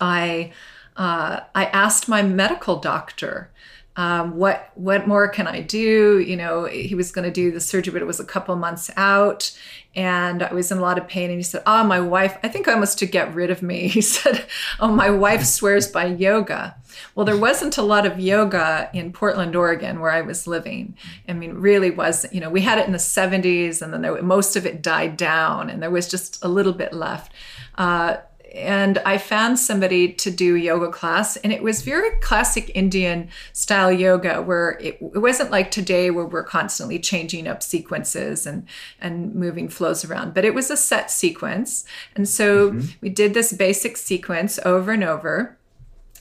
i uh, i asked my medical doctor um, what what more can I do? You know, he was going to do the surgery, but it was a couple months out, and I was in a lot of pain. And he said, "Oh, my wife, I think I almost to get rid of me." He said, "Oh, my wife swears by yoga." Well, there wasn't a lot of yoga in Portland, Oregon, where I was living. I mean, really was. You know, we had it in the '70s, and then there, most of it died down, and there was just a little bit left. Uh, and I found somebody to do yoga class, and it was very classic Indian style yoga, where it, it, wasn't like today where we're constantly changing up sequences and and moving flows around, but it was a set sequence, and so mm-hmm. we did this basic sequence over and over.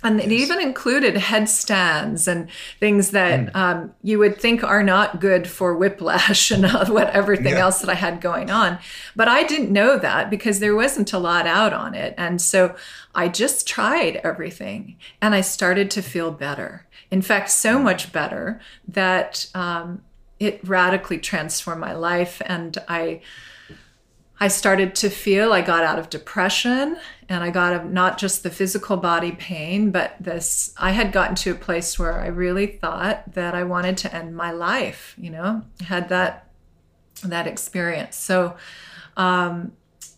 And it even included headstands and things that mm. um, you would think are not good for whiplash and what everything yeah. else that I had going on. But I didn't know that because there wasn't a lot out on it. And so I just tried everything and I started to feel better. In fact, so much better that um, it radically transformed my life. And I, I started to feel I got out of depression and I got of not just the physical body pain, but this I had gotten to a place where I really thought that I wanted to end my life, you know, had that that experience. So um,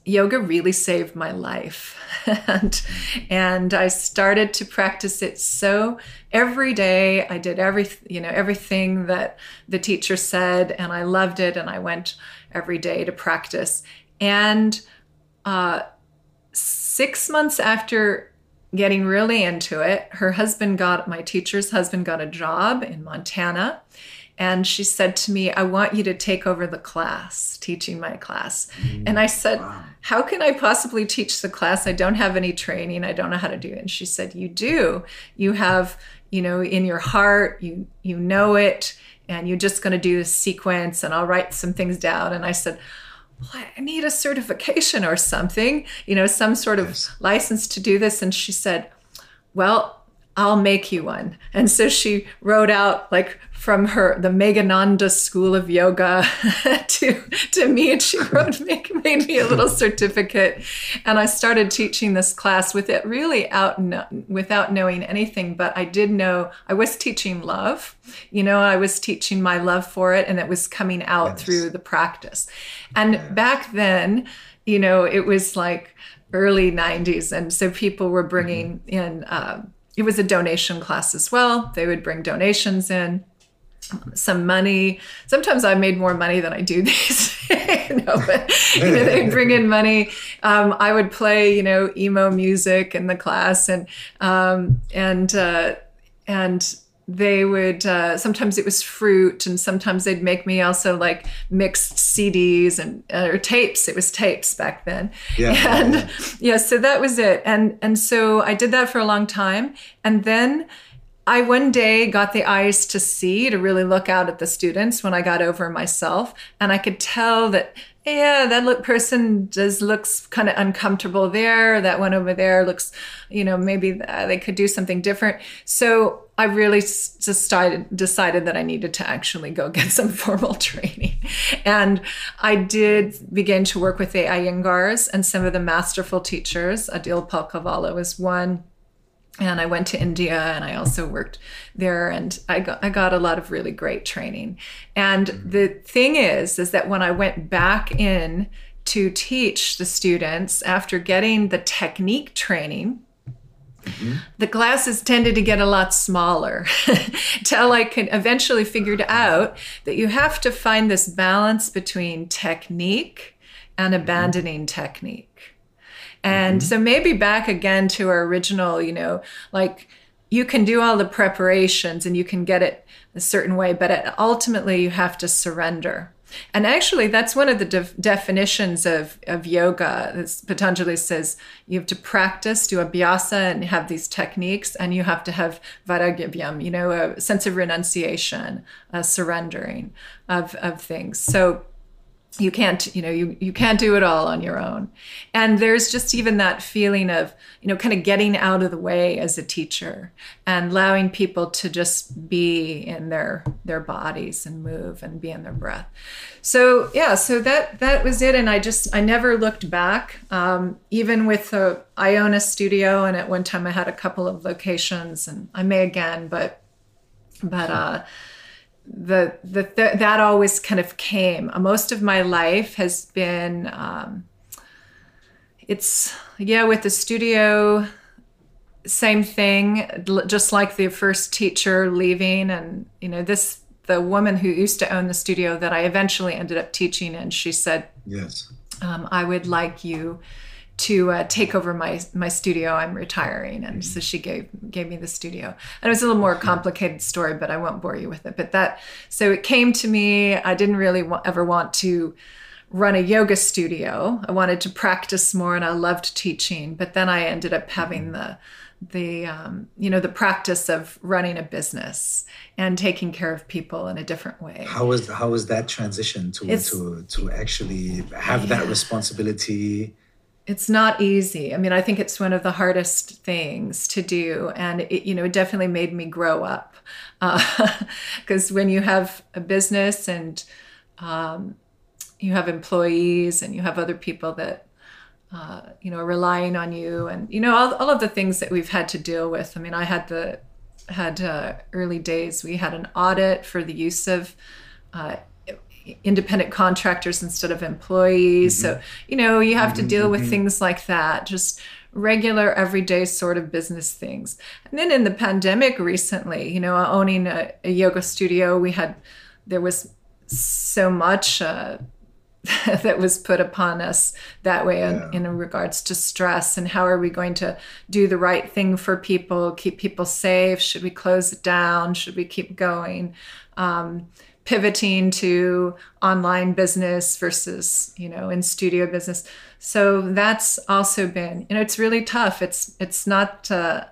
yoga really saved my life. And and I started to practice it so every day. I did every you know everything that the teacher said and I loved it and I went every day to practice and uh, six months after getting really into it, her husband got, my teacher's husband got a job in Montana. And she said to me, I want you to take over the class, teaching my class. Mm, and I said, wow. How can I possibly teach the class? I don't have any training. I don't know how to do it. And she said, You do. You have, you know, in your heart, you you know it, and you're just going to do the sequence, and I'll write some things down. And I said, well, I need a certification or something, you know, some sort of yes. license to do this. And she said, Well, I'll make you one. And so she wrote out like from her the Meghananda School of Yoga to to me, and she wrote make, made me a little certificate, and I started teaching this class with it really out no, without knowing anything, but I did know I was teaching love. You know, I was teaching my love for it, and it was coming out yes. through the practice. And yeah. back then, you know, it was like early 90s and so people were bringing mm-hmm. in um, it was a donation class as well. They would bring donations in, some money. Sometimes I made more money than I do these. you know, but you know, they'd bring in money. Um, I would play, you know, emo music in the class, and um, and uh, and they would uh, sometimes it was fruit and sometimes they'd make me also like mixed cds and uh, or tapes it was tapes back then yeah, and yeah. yeah so that was it and and so i did that for a long time and then I one day got the eyes to see, to really look out at the students when I got over myself. And I could tell that, yeah, that look, person does looks kind of uncomfortable there. That one over there looks, you know, maybe uh, they could do something different. So I really decided decided that I needed to actually go get some formal training, and I did begin to work with the Iyengars and some of the masterful teachers. Aadil Palkhivala was one and I went to India and I also worked there and I got, I got a lot of really great training. And mm-hmm. the thing is is that when I went back in to teach the students after getting the technique training Mm-hmm. The classes tended to get a lot smaller till I could eventually figured out that you have to find this balance between technique and mm-hmm. abandoning mm-hmm. technique. And mm-hmm. so maybe back again to our original, you know, like you can do all the preparations and you can get it a certain way, but ultimately you have to surrender. And actually, that's one of the de- definitions of, of yoga. As Patanjali says you have to practice, do abhyasa, and have these techniques, and you have to have vairagya, you know, a sense of renunciation, a surrendering of, of things. So you can't you know you, you can't do it all on your own. And there's just even that feeling of you know kind of getting out of the way as a teacher and allowing people to just be in their their bodies and move and be in their breath. So yeah so that that was it. And i just i never looked back um, even with the iona studio. And at one time i had a couple of locations and i may again but but uh the, the, the that always kind of came. Most of my life has been um, it's yeah with the studio same thing just like the first teacher leaving and you know this the woman who used to own the studio that i eventually ended up teaching in she said yes um, i would like you to uh, take over my my studio. I'm retiring, and so she gave gave me the studio. And it was a little more complicated story, but I won't bore you with it. But that so it came to me. I didn't really wa- ever want to run a yoga studio. I wanted to practice more, and I loved teaching. But then I ended up having the the um, you know the practice of running a business and taking care of people in a different way. How was how was that transition to it's, to to actually have yeah. that responsibility? It's not easy. I mean, I think it's one of the hardest things to do, and it, you know, it definitely made me grow up. Because uh, when you have a business and um, you have employees and you have other people that uh, you know, are relying on you, and you know, all, all of the things that we've had to deal with. I mean, I had the had uh, early days. We had an audit for the use of uh, independent contractors instead of employees. Mm-hmm. So you know, you have to deal with mm-hmm. things like that. Just regular everyday sort of business things and then in the pandemic recently you know owning a, a yoga studio we had there was so much uh, that was put upon us that way yeah. in, in, regards to stress and how are we going to do the right thing for people keep people safe should we close it down should we keep going um, pivoting to online business versus you know in studio business. So that's also been you know it's really tough. It's it's not uh,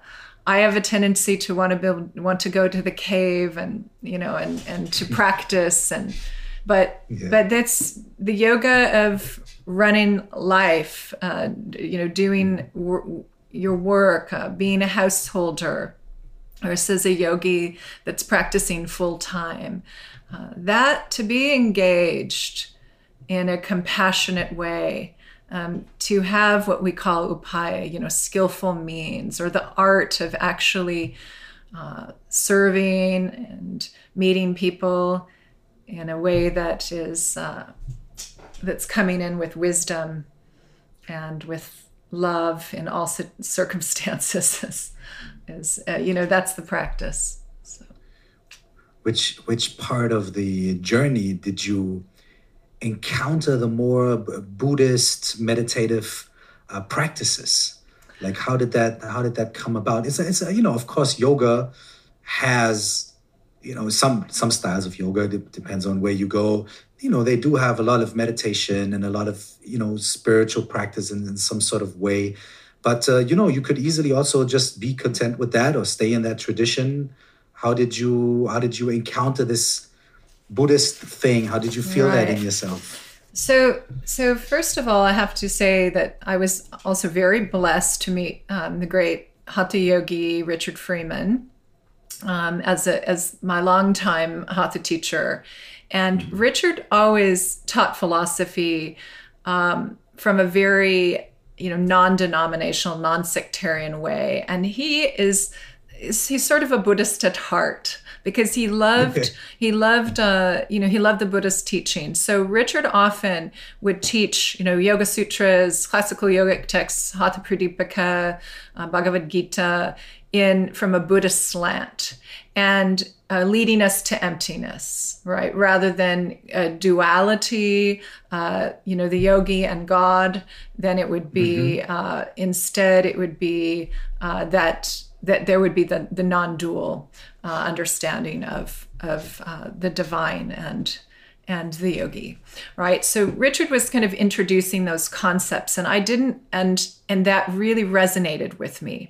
I have a tendency to want to build, want to go to the cave and you know and and to practice and but yeah. but that's the yoga of running life uh, you know doing wor- your work uh, being a householder versus a yogi that's practicing full time uh, that to be engaged in a compassionate way um, to have what we call upaya, you know, skillful means, or the art of actually uh, serving and meeting people in a way that is uh, that's coming in with wisdom and with love in all circumstances is, uh, you know that's the practice. Which which part of the journey did you encounter the more buddhist meditative uh, practices? Like how did that how did that come about? It's a, it's a, you know of course yoga has you know some some styles of yoga depends on where you go. You know they do have a lot of meditation and a lot of you know spiritual practice in, in some sort of way. But uh, you know you could easily also just be content with that or stay in that tradition how did you how did you encounter this buddhist thing how did you feel right. that in yourself so, so first of all, I have to say that I was also very blessed to meet um, the great Hatha yogi Richard Freeman, um, as a as my longtime hatha teacher, and mm-hmm. Richard always taught philosophy um, from a very you know non-denominational, non-sectarian way, and he is, is he's sort of a Buddhist at heart because he loved he loved uh, you know he loved the Buddhist teaching. So Richard often would teach you know Yoga Sutras, classical yogic texts, Hatha Pradipika, uh, Bhagavad Gita, in from a Buddhist slant and uh, leading us to emptiness, right? Rather than a duality, uh, you know, the yogi and God, then it would be mm-hmm. uh, instead it would be uh, that that there would be the the non-dual uh, understanding of of uh, the divine and and the yogi right so richard was kind of introducing those concepts and i didn't and and that really resonated with me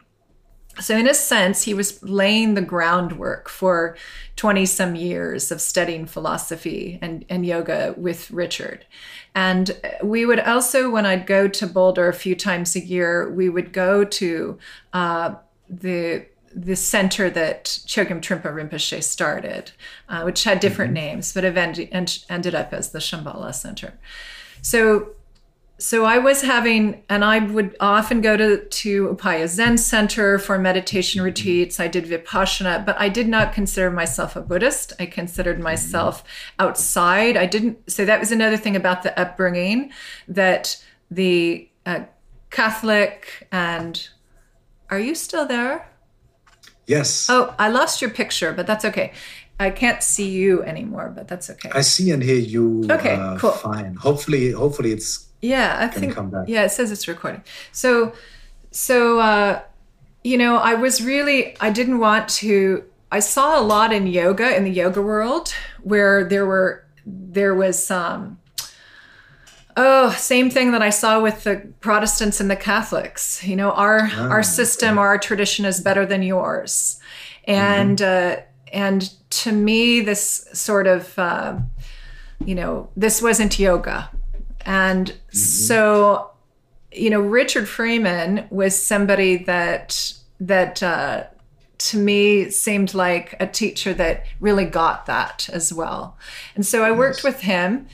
so, in a sense, he was laying the groundwork for 20 some years of studying philosophy and, and yoga with Richard. And we would also, when I'd go to Boulder a few times a year, we would go to uh, the the center that Chogyam Trungpa Rinpoche started, uh, which had different mm-hmm. names, but eventually ended up as the Shambhala Center. So so I was having, and I would often go to, to Upaya Zen Center for meditation retreats. I did Vipassana, but I did not consider myself a Buddhist. I considered myself outside. I didn't, so that was another thing about the upbringing that the uh, Catholic and, are you still there? Yes. Oh, I lost your picture, but that's okay. I can't see you anymore, but that's okay. I see and hear you. Okay, uh, cool. Fine. Hopefully, hopefully it's yeah, I think. Yeah, it says it's recording. So, so uh, you know, I was really I didn't want to. I saw a lot in yoga in the yoga world where there were there was um Oh, same thing that I saw with the Protestants and the Catholics. You know, our Ah, our system or our tradition is better than yours, and uh, and to me, this sort of uh, you know, this wasn't yoga, and so you know, Richard Freeman was somebody that that uh, to me seemed like a teacher that really got that as well. And so I worked with him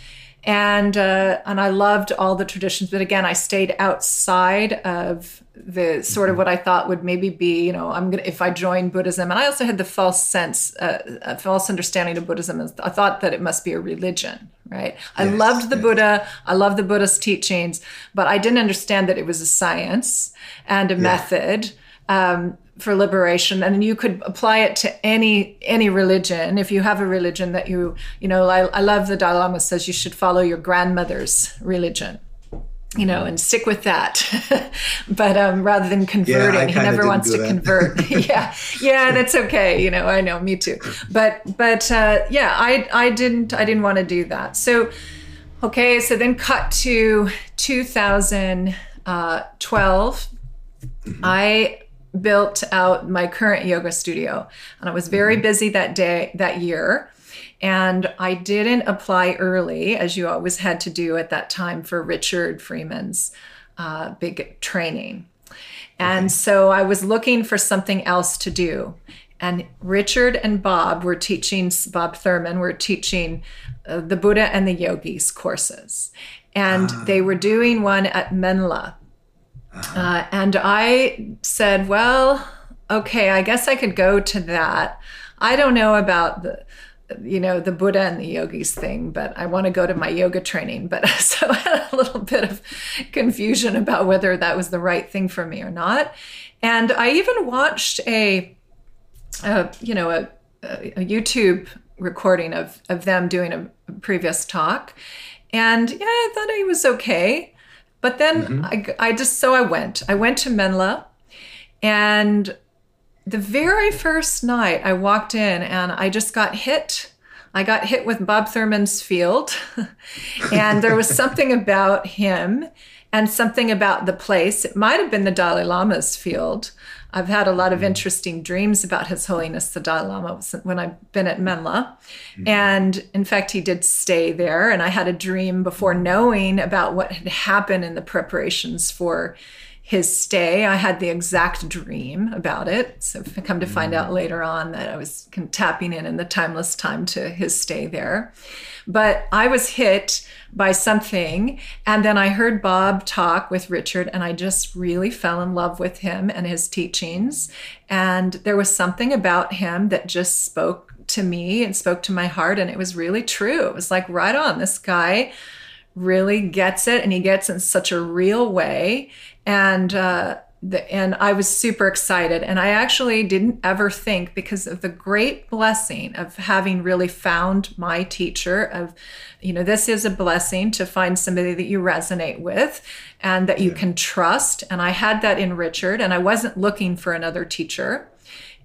and uh, and I loved all the traditions. But again, I stayed outside of the sort of what I thought would maybe be, you know, I'm gonna if I join Buddhism, and I also had the false sense, uh, a false understanding of Buddhism. I thought that it must be a religion, right? I Yes, loved the yes. Buddha, I loved the Buddhist teachings, but I didn't understand that it was a science and a method. Um, for liberation and you could apply it to any any religion. If you have a religion that you you know I, I love the Dalai Lama says you should follow your grandmother's religion you know and stick with that. But um rather than converting he never wants to that. convert. Yeah yeah that's okay you know i know me too. But but uh yeah i i didn't i didn't want to do that. So okay so then cut to 2012 I built out my current yoga studio and I was very busy that day that year and I didn't apply early as you always had to do at that time for Richard Freeman's uh, big training. And so I was looking for something else to do. And Richard and Bob were teaching, Bob Thurman were teaching uh, the Buddha and the Yogis courses. And they were doing one at Menla, uh, and I said, well, okay, I guess I could go to that. I don't know about the, you know, the Buddha and the yogis thing, but I want to go to my yoga training. But so I had a little bit of confusion about whether that was the right thing for me or not. And I even watched a, a you know, a, a YouTube recording of, of them doing a previous talk. And yeah, I thought he was okay. But then mm-hmm. I, I just, so I went. I went to Menla and the very first night I walked in and I just got hit. I got hit with Bob Thurman's field. and there was something about him and something about the place. It might have been the Dalai Lama's field. I've had a lot of mm-hmm. interesting dreams about His Holiness the Dalai Lama when I've been at Menla. Mm-hmm. And in fact, he did stay there. And I had a dream before mm-hmm. knowing about what had happened in the preparations for his stay. I had the exact dream about it. So I come to find out mm. later on that I was tapping in in the timeless time to his stay there. But I was hit by something. And then I heard Bob talk with Richard, and I just really fell in love with him and his teachings. And there was something about him that just spoke to me and spoke to my heart. And it was really true. It was like, right on, this guy really gets it and he gets in such a real way. And uh the, and I was super excited. And I actually didn't ever think because of the great blessing of having really found my teacher of you know this is a blessing to find somebody that you resonate with and that you can trust. And I had that in Richard and I wasn't looking for another teacher.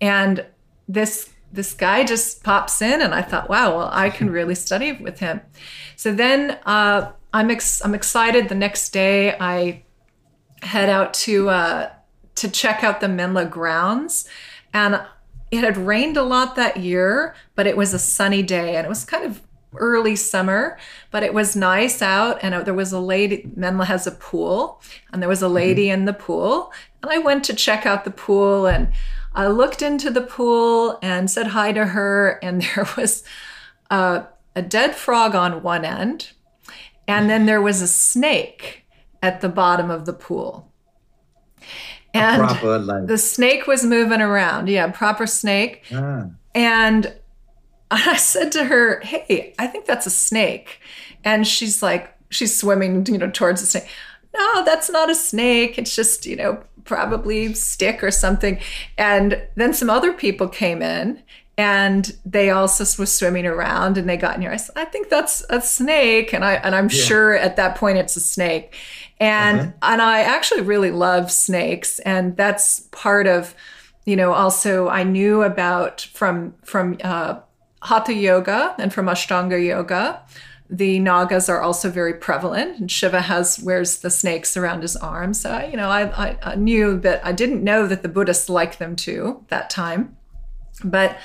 And this this guy just pops in and I thought wow well I can really study with him. So then uh, I'm ex- I'm excited. The next day, I head out to uh, to check out the Menla grounds, and it had rained a lot that year, but it was a sunny day, and it was kind of early summer, but it was nice out. And uh, there was a lady. Menla has a pool, and there was a lady mm-hmm. in the pool, and I went to check out the pool and. I looked into the pool and said hi to her, and there was a, a dead frog on one end, and then there was a snake at the bottom of the pool. And the snake was moving around. Yeah, proper snake. ah, And I said to her, Hey, I think that's a snake. And she's like, she's swimming, you know, towards the snake. No, that's not a snake. It's just, you know, probably stick or something. And then some other people came in and they also was swimming around and they got near. I said, I think that's a snake. And I and I'm sure at that point it's a snake. And Uh-huh. and I actually really love snakes. And that's part of, you know, also I knew about from from uh Hatha yoga and from Ashtanga yoga the Nagas are also very prevalent, and Shiva has wears the snakes around his arm. So you know, I, I, I knew that I didn't know that the Buddhists liked them too that time, but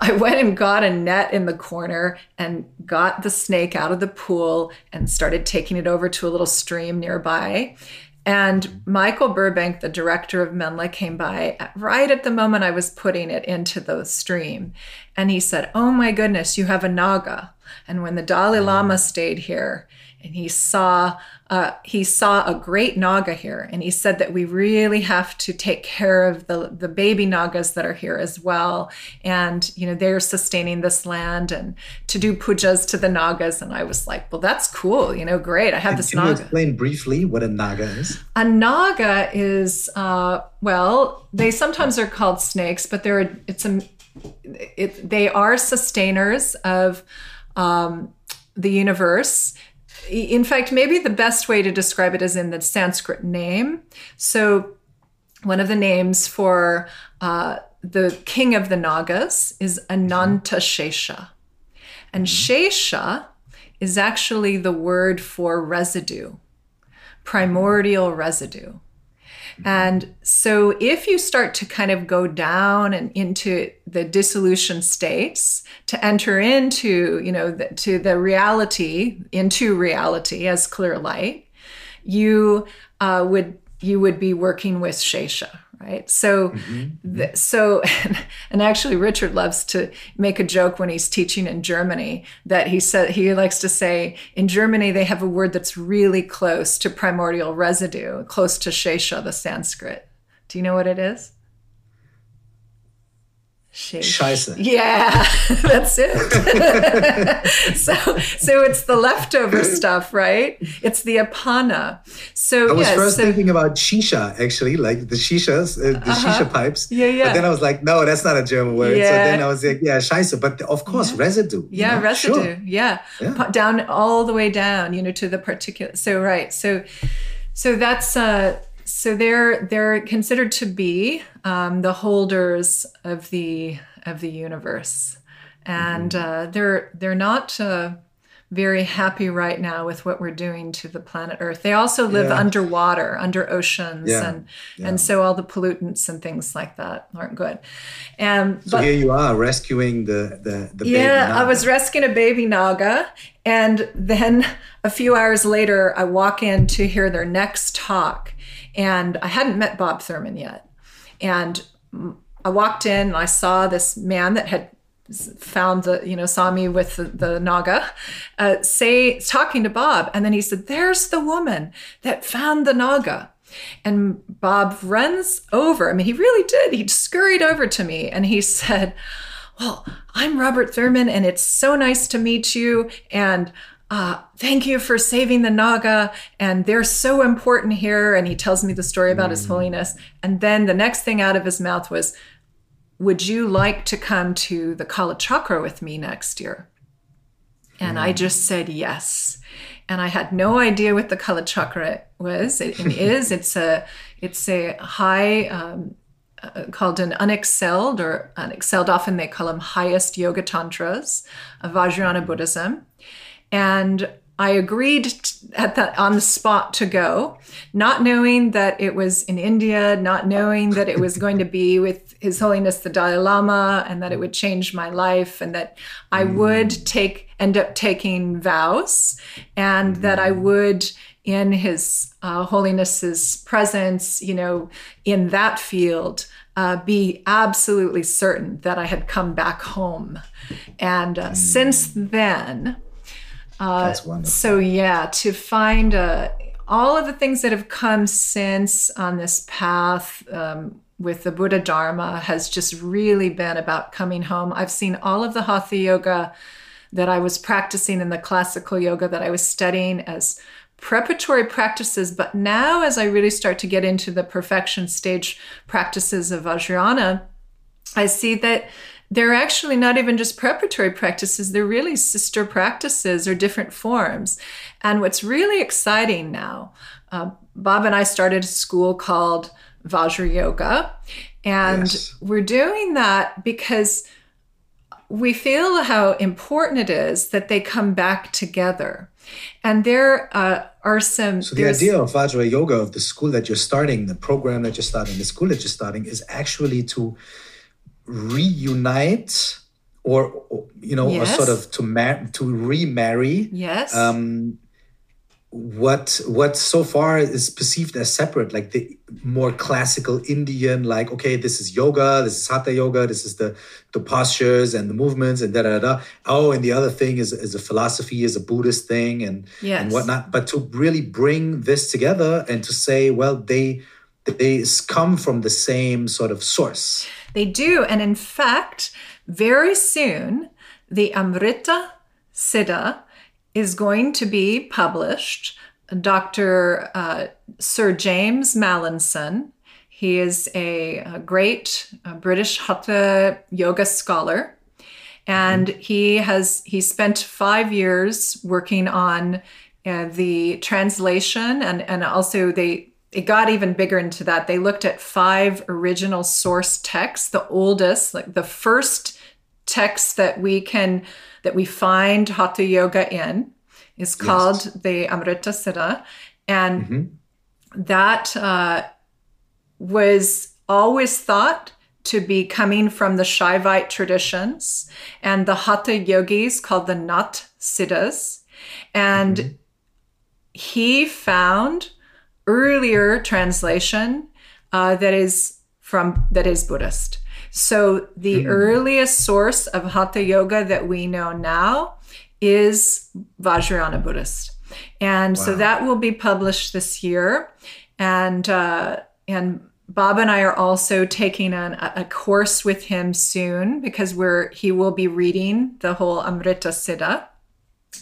I went and got a net in the corner and got the snake out of the pool and started taking it over to a little stream nearby. And Michael Burbank, the director of Menla, came by right at the moment I was putting it into the stream. And he said, Oh my goodness, you have a Naga. And when the Dalai Lama mm. stayed here, and he saw uh, he saw a great naga here. And he said that we really have to take care of the, the baby nagas that are here as well. And you know they're sustaining this land and to do pujas to the nagas. And i was like well that's cool. You know great. I have this Can naga. you explain briefly what a naga is? A naga is uh, well they sometimes are called snakes but they're it's a it, they are sustainers of um, the universe in fact, maybe the best way to describe it is in the Sanskrit name. So, one of the names for uh, the king of the Nagas is Ananta Shesha. And Shesha is actually the word for residue, primordial residue. And so if you start to kind of go down and into the dissolution states to enter into, you know, the, to the reality, into reality as clear light, you uh, would you would be working with Shesha, right? So mm-hmm. th- so and actually richard loves to make a joke when he's teaching in germany that he said he likes to say in germany they have a word that's really close to primordial residue close to shesha the sanskrit. Do you know what it is Scheiße. Yeah, that's it. so, so it's the leftover stuff, right? It's the apana. So I was yes, first so, thinking about shisha, actually, like the shishas, uh, the uh-huh. shisha pipes. Yeah, yeah. But then I was like, no, that's not a German word. Yeah. So then I was like, yeah, scheiße. But of course, yeah. residue. Yeah, know? residue. Sure. Yeah. yeah. down all the way down, you know, to the particular. So right. So, so that's uh so they're they're considered to be um, the holders of the of the universe, and mm-hmm. uh, they're they're not uh, very happy right now with what we're doing to the planet Earth. They also live yeah. underwater, under oceans, yeah. and yeah. and so all the pollutants and things like that aren't good. And so but, here you are rescuing the the, the yeah, I was rescuing a baby naga, and then a few hours later, I walk in to hear their next talk and I hadn't met Bob Thurman yet. And I walked in and I saw this man that had found the you know saw me with the, the naga uh, say talking to bob. And then he said there's the woman that found the naga. And bob runs over. I mean he really did. He scurried over to me and he said well i'm robert thurman and it's so nice to meet you. And uh, thank you for saving the Naga, and they're so important here. And he tells me the story about mm. His Holiness. And then the next thing out of his mouth was, Would you like to come to the Kala Chakra with me next year? And mm. I just said yes. And I had no idea what the Kala Chakra was. It, it is. It's a. It's a high. Um, uh, called an unexcelled or unexcelled. Often they call them highest yoga tantras of Vajrayana Buddhism and I agreed at that on the spot to go, not knowing that it was in India, not knowing that it was going to be with His Holiness the Dalai Lama, and that it would change my life, and that I mm. would take end up taking vows, and mm. that I would in His uh, Holiness's presence, you know, in that field. Uh, be absolutely certain that I had come back home. And uh, mm. since then, uh, That's wonderful. So yeah, to find uh, all of the things that have come since on this path um, with the Buddha Dharma has just really been about coming home. I've seen all of the Hatha yoga that I was practicing in the classical yoga that I was studying as preparatory practices. But now, as I really start to get into the perfection stage practices of Vajrayana, I see that they're actually not even just preparatory practices, they're really sister practices or different forms. And what's really exciting now, uh, Bob and I started a school called Vajra Yoga, and yes. we're doing that because we feel how important it is that they come back together. And there uh, are some. So the idea of Vajra Yoga, of the school that you're starting, the program that you're starting, the school that you're starting, is actually to reunite or, you know, yes. or sort of to mar- to remarry. Yes. Um, what what so far is perceived as separate like the more classical indian like okay this is yoga this is hatha yoga this is the the postures and the movements and da da da oh and the other thing is is a philosophy is a buddhist thing and yes. and whatnot but to really bring this together and to say well they they come from the same sort of source they do and in fact very soon the amrita siddha is going to be published. Dr. Uh, Sir James Mallinson, he is a, a great uh, British Hatha yoga scholar. And mm-hmm. he has he spent five years working on uh, the translation and, and also they it got even bigger into that. They looked at five original source texts, the oldest, like the first text that we can that we find hatha yoga in is called yes. the Amrita Siddha. And mm-hmm. that uh, was always thought to be coming from the Shaivite traditions and the Hatha yogis called the Nath Siddhas. And mm-hmm. he found earlier translation uh, that is from that is Buddhist. So the mm-hmm. earliest source of Hatha yoga that we know now is Vajrayana Buddhist. And wow. so that will be published this year. And uh, and Bob and I are also taking an, a course with him soon because we're he will be reading the whole Amrita Siddha.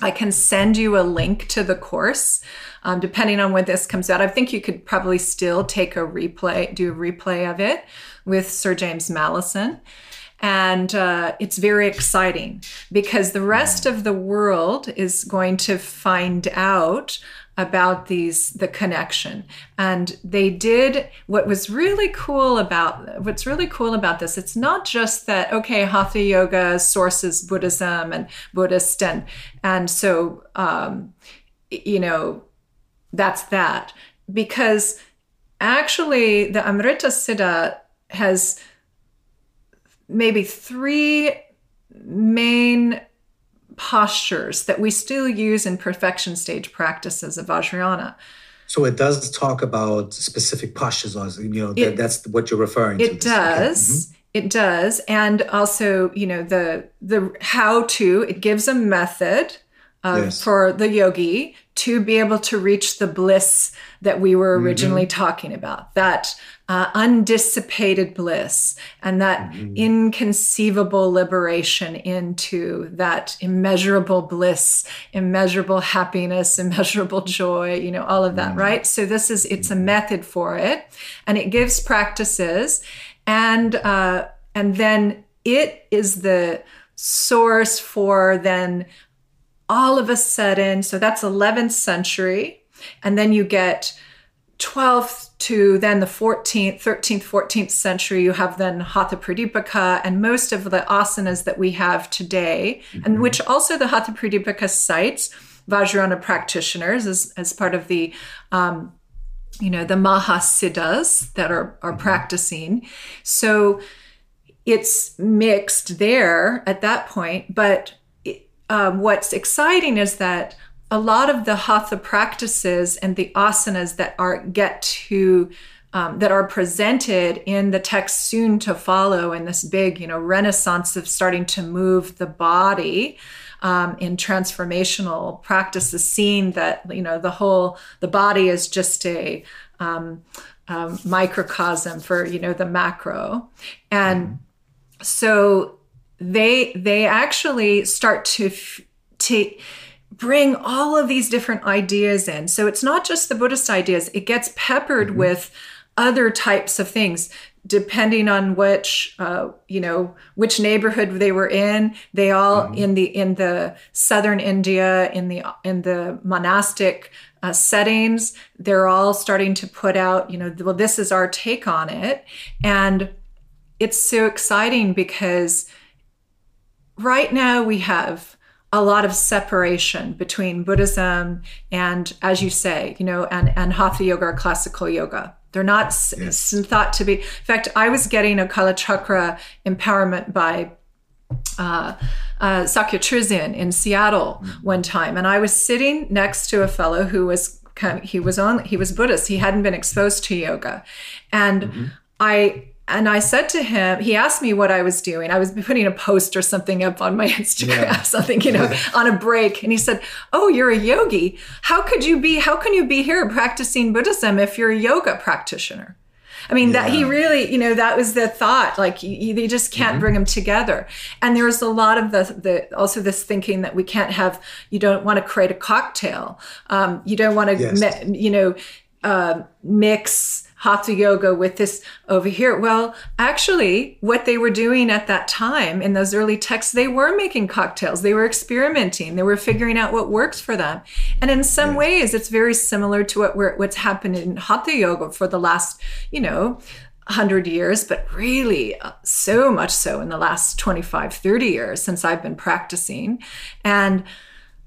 I can send you a link to the course, um, depending on when this comes out. I think you could probably still take a replay, do a replay of it with Sir James Mallinson. And uh, it's very exciting because the rest of the world is going to find out about these the connection and they did what was really cool about what's really cool about this it's not just that okay hatha yoga sources buddhism and buddhist and and so um you know that's that because actually the amrita siddha has maybe three main postures that we still use in perfection stage practices of Vajrayana. So it does talk about specific postures, you know, it, that, that's what you're referring it to. It does. Mm-hmm. It does. And also, you know, the the how to, it gives a method uh, yes. for the yogi to be able to reach the bliss that we were originally mm-hmm. talking about that uh, undissipated bliss and that mm-hmm. inconceivable liberation into that immeasurable bliss immeasurable happiness immeasurable joy you know all of that mm-hmm. right so this is it's a mm-hmm. method for it and it gives practices and uh, and then it is the source for then all of a sudden, so that's 11th century. And then you get 12th to then the 14th, 13th, 14th century, you have then Hatha Pradipika and most of the asanas that we have today, mm-hmm. and which also the Hatha Pradipika cites Vajrayana practitioners as, as part of the um, you know the Mahasiddhas that are are mm-hmm. practicing. So it's mixed there at that point, but um, what's exciting is that a lot of the hatha practices and the asanas that are get to um, that are presented in the text soon to follow in this big you know renaissance of starting to move the body um, in transformational practices seeing that you know the whole the body is just a um, um microcosm for you know the macro and mm-hmm. so they they actually start to to bring all of these different ideas in. So it's not just the Buddhist ideas; it gets peppered mm-hmm. with other types of things depending on which uh, you know which neighborhood they were in they all mm-hmm. in the in the southern india in the in the monastic uh, settings they're all starting to put out you know well this is our take on it and it's so exciting because right now we have a lot of separation between Buddhism and, as you say, you know, and, and Hatha yoga or classical yoga. They're not yes. thought to be. In fact, I was getting a Kala Chakra empowerment by uh, uh, Sakya Trizin in Seattle mm-hmm. one time, and I was sitting next to a fellow who was he was on he was Buddhist. He hadn't been exposed to yoga, and mm-hmm. I and I said to him, he asked me what I was doing. I was putting a post or something up on my Instagram, yeah. something, you know, on a break. And he said, Oh, you're a yogi. How could you be, how can you be here practicing Buddhism if you're a yoga practitioner? I mean, yeah. that he really, you know, that was the thought. Like you, they just can't mm-hmm. bring them together. And there's a lot of the, the also this thinking that we can't have. You don't want to create a cocktail. Um, you don't want to, yes. you know, uh, mix hatha yoga with this over here. Well, actually, what they were doing at that time in those early texts, they were making cocktails, they were experimenting, they were figuring out what works for them. And in some yeah. ways, it's very similar to what we're, what's happened in hatha yoga for the last, you know, 100 years, but really uh, so much so in the last 25, 30 years since I've been practicing. And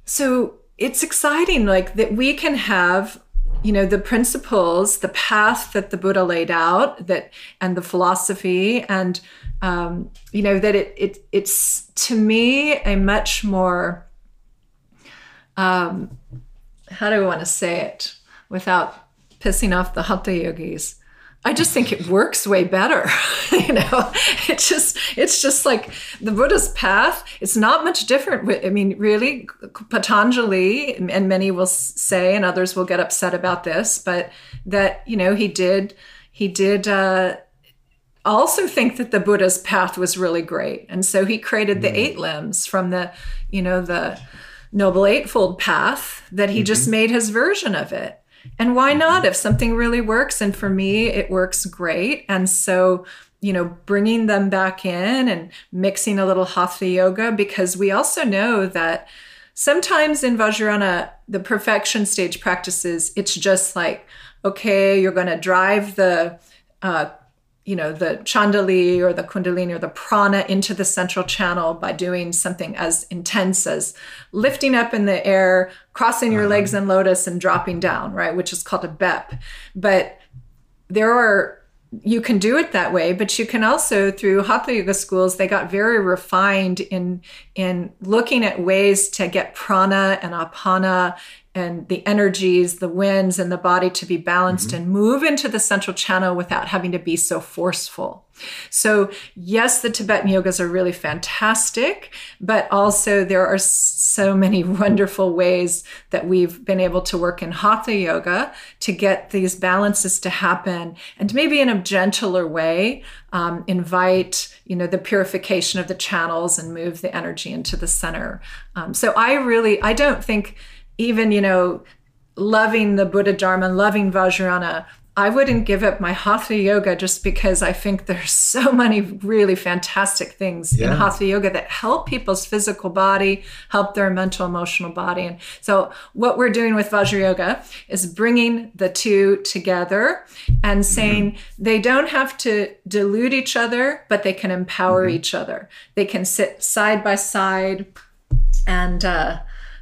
so it's exciting, like that we can have you know the principles the path that the buddha laid out that and the philosophy and um, you know that it, it it's to me a much more um, how do i want to say it without pissing off the hatha yogis I just think it works way better. you know, it just it's just like the Buddha's path. It's not much different. I mean, really, Patanjali and many will say, and others will get upset about this, but that you know he did he did. Uh, also think that the Buddha's path was really great, and so he created the mm. eight limbs from the you know the Noble Eightfold Path that he mm-hmm. just made his version of it and why not if something really works? And for me, it works great. And so, you know, bringing them back in and mixing a little hatha yoga, because we also know that sometimes in Vajrayana, the perfection stage practices, it's just like, okay, you're going to drive the uh, you know the chandali or the kundalini or the prana into the central channel by doing something as intense as lifting up in the air crossing your uh-huh. legs in lotus and dropping down right which is called a bep but there are you can do it that way but you can also through hatha yoga schools they got very refined in in looking at ways to get prana and apana and the energies, the winds, and the body to be balanced mm-hmm. and move into the central channel without having to be so forceful. So, yes, the Tibetan yogas are really fantastic, but also there are so many wonderful ways that we've been able to work in Hatha yoga to get these balances to happen and maybe in a gentler way um, invite you know the purification of the channels and move the energy into the center. Um, so, I really I don't think even, you know, loving the Buddha Dharma, loving Vajrayana, I wouldn't give up my Hatha yoga just because I think there's so many really fantastic things yeah. in Hatha yoga that help people's physical body, help their mental, emotional body. And so, what we're doing with Vajra yoga is bringing the two together and saying mm-hmm. they don't have to dilute each other, but they can empower mm-hmm. each other. They can sit side by side and, uh,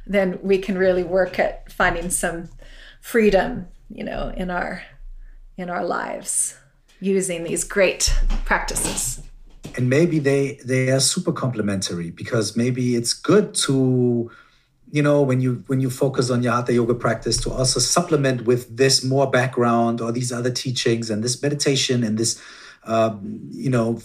then we can really work at finding some freedom, you know, in our in our lives using these great practices. And maybe they they are super complementary because maybe it's good to you know when you when you focus on your hatha yoga practice to also supplement with this more background or these other teachings and this meditation and this um, you know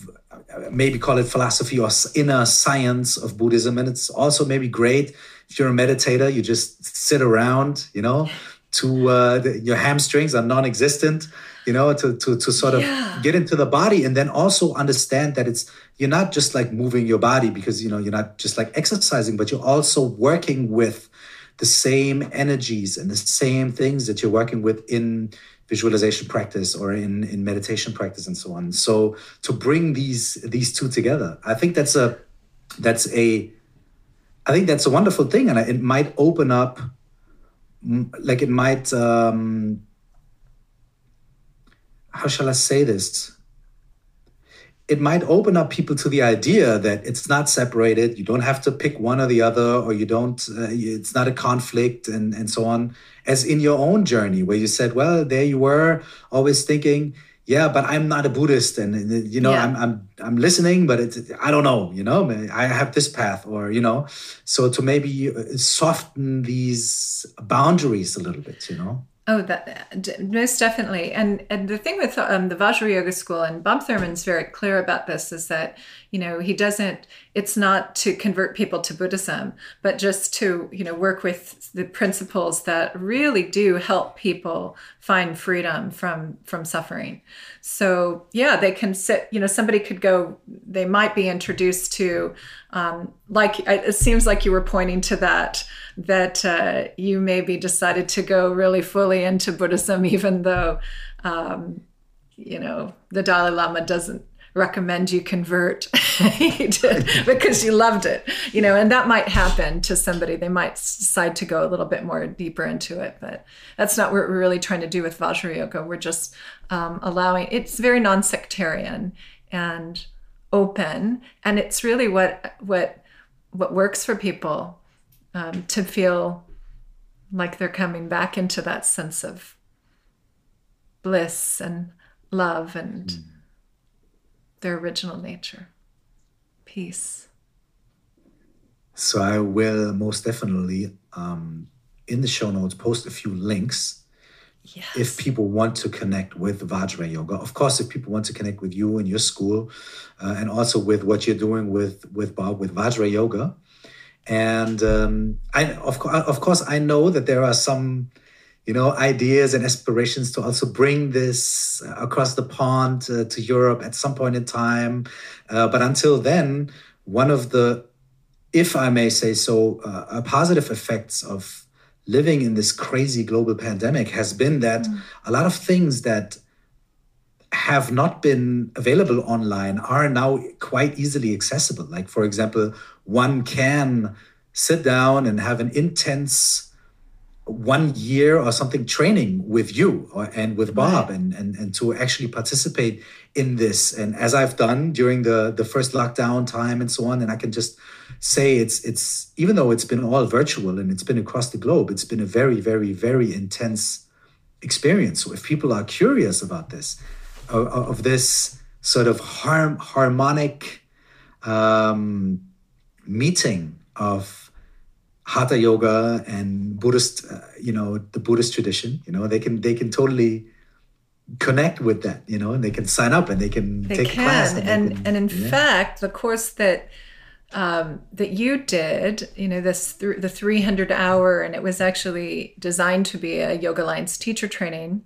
maybe call it philosophy or inner science of buddhism and it's also maybe great if you're a meditator, you just sit around, you know, to uh, the, your hamstrings are non-existent, you know, to to to sort of yeah. get into the body and then also understand that it's you're not just like moving your body because you know you're not just like exercising, but you're also working with the same energies and the same things that you're working with in visualization practice or in in meditation practice and so on. So to bring these these two together, I think that's a that's a I think that's a wonderful thing, and it might open up, like it might. Um, how shall I say this? it might open up people to the idea that it's not separated. You don't have to pick one or the other, or you don't. Uh, it's not a conflict, and and so on. As in your own journey, where you said, "Well, there you were, always thinking." Yeah but i'm not a buddhist and you know yeah. I'm, I'm i'm listening but it's i don't know you know i have this path or you know so to maybe uh, soften these boundaries a little bit you know Oh, that most definitely. And and the thing with um, the Vajra Yoga School and Bob Thurman's very clear about this is that you know he doesn't. It's not to convert people to Buddhism, but just to you know work with the principles that really do help people find freedom from from suffering. So yeah, they can sit. You know, somebody could go. They might be introduced to, um, like it seems like you were pointing to that that uh, you maybe decided to go really fully into Buddhism, even though, um, you know, the Dalai Lama doesn't recommend you convert because you loved it you know and that might happen to somebody. They might decide to go a little bit more deeper into it but that's not what we're really trying to do with vajra yoga we're just um, allowing it's very non-sectarian and open and it's really what what what works for people um, to feel like they're coming back into that sense of bliss and love and mm. Their original nature, peace. So I will most definitely um, in the show notes post a few links. Yes. If people want to connect with Vajra Yoga, of course, if people want to connect with you and your school, uh, and also with what you're doing with with Bob with Vajra Yoga, and um, I, of, of course, I know that there are some, you know, ideas and aspirations to also bring this across the pond uh, to Europe at some point in time. Uh, but until then, one of the, if I may say so, uh, positive effects of living in this crazy global pandemic has been that mm. a lot of things that have not been available online are now quite easily accessible. Like, for example, one can sit down and have an intense one year or something training with you or, and with Bob right. and, and and to actually participate in this and as I've done during the the first lockdown time and so on and I can just say it's it's even though it's been all virtual and it's been across the globe it's been a very very very intense experience so if people are curious about this of, of this sort of harm, harmonic um, meeting of hatha yoga and buddhist uh, you know the buddhist tradition you know they can they can totally connect with that you know and they can sign up and they can they take can. class and and, can, and in yeah. fact the course that um, that you did, you know, this th- the 300 hour, and it was actually designed to be a Yoga Alliance teacher training.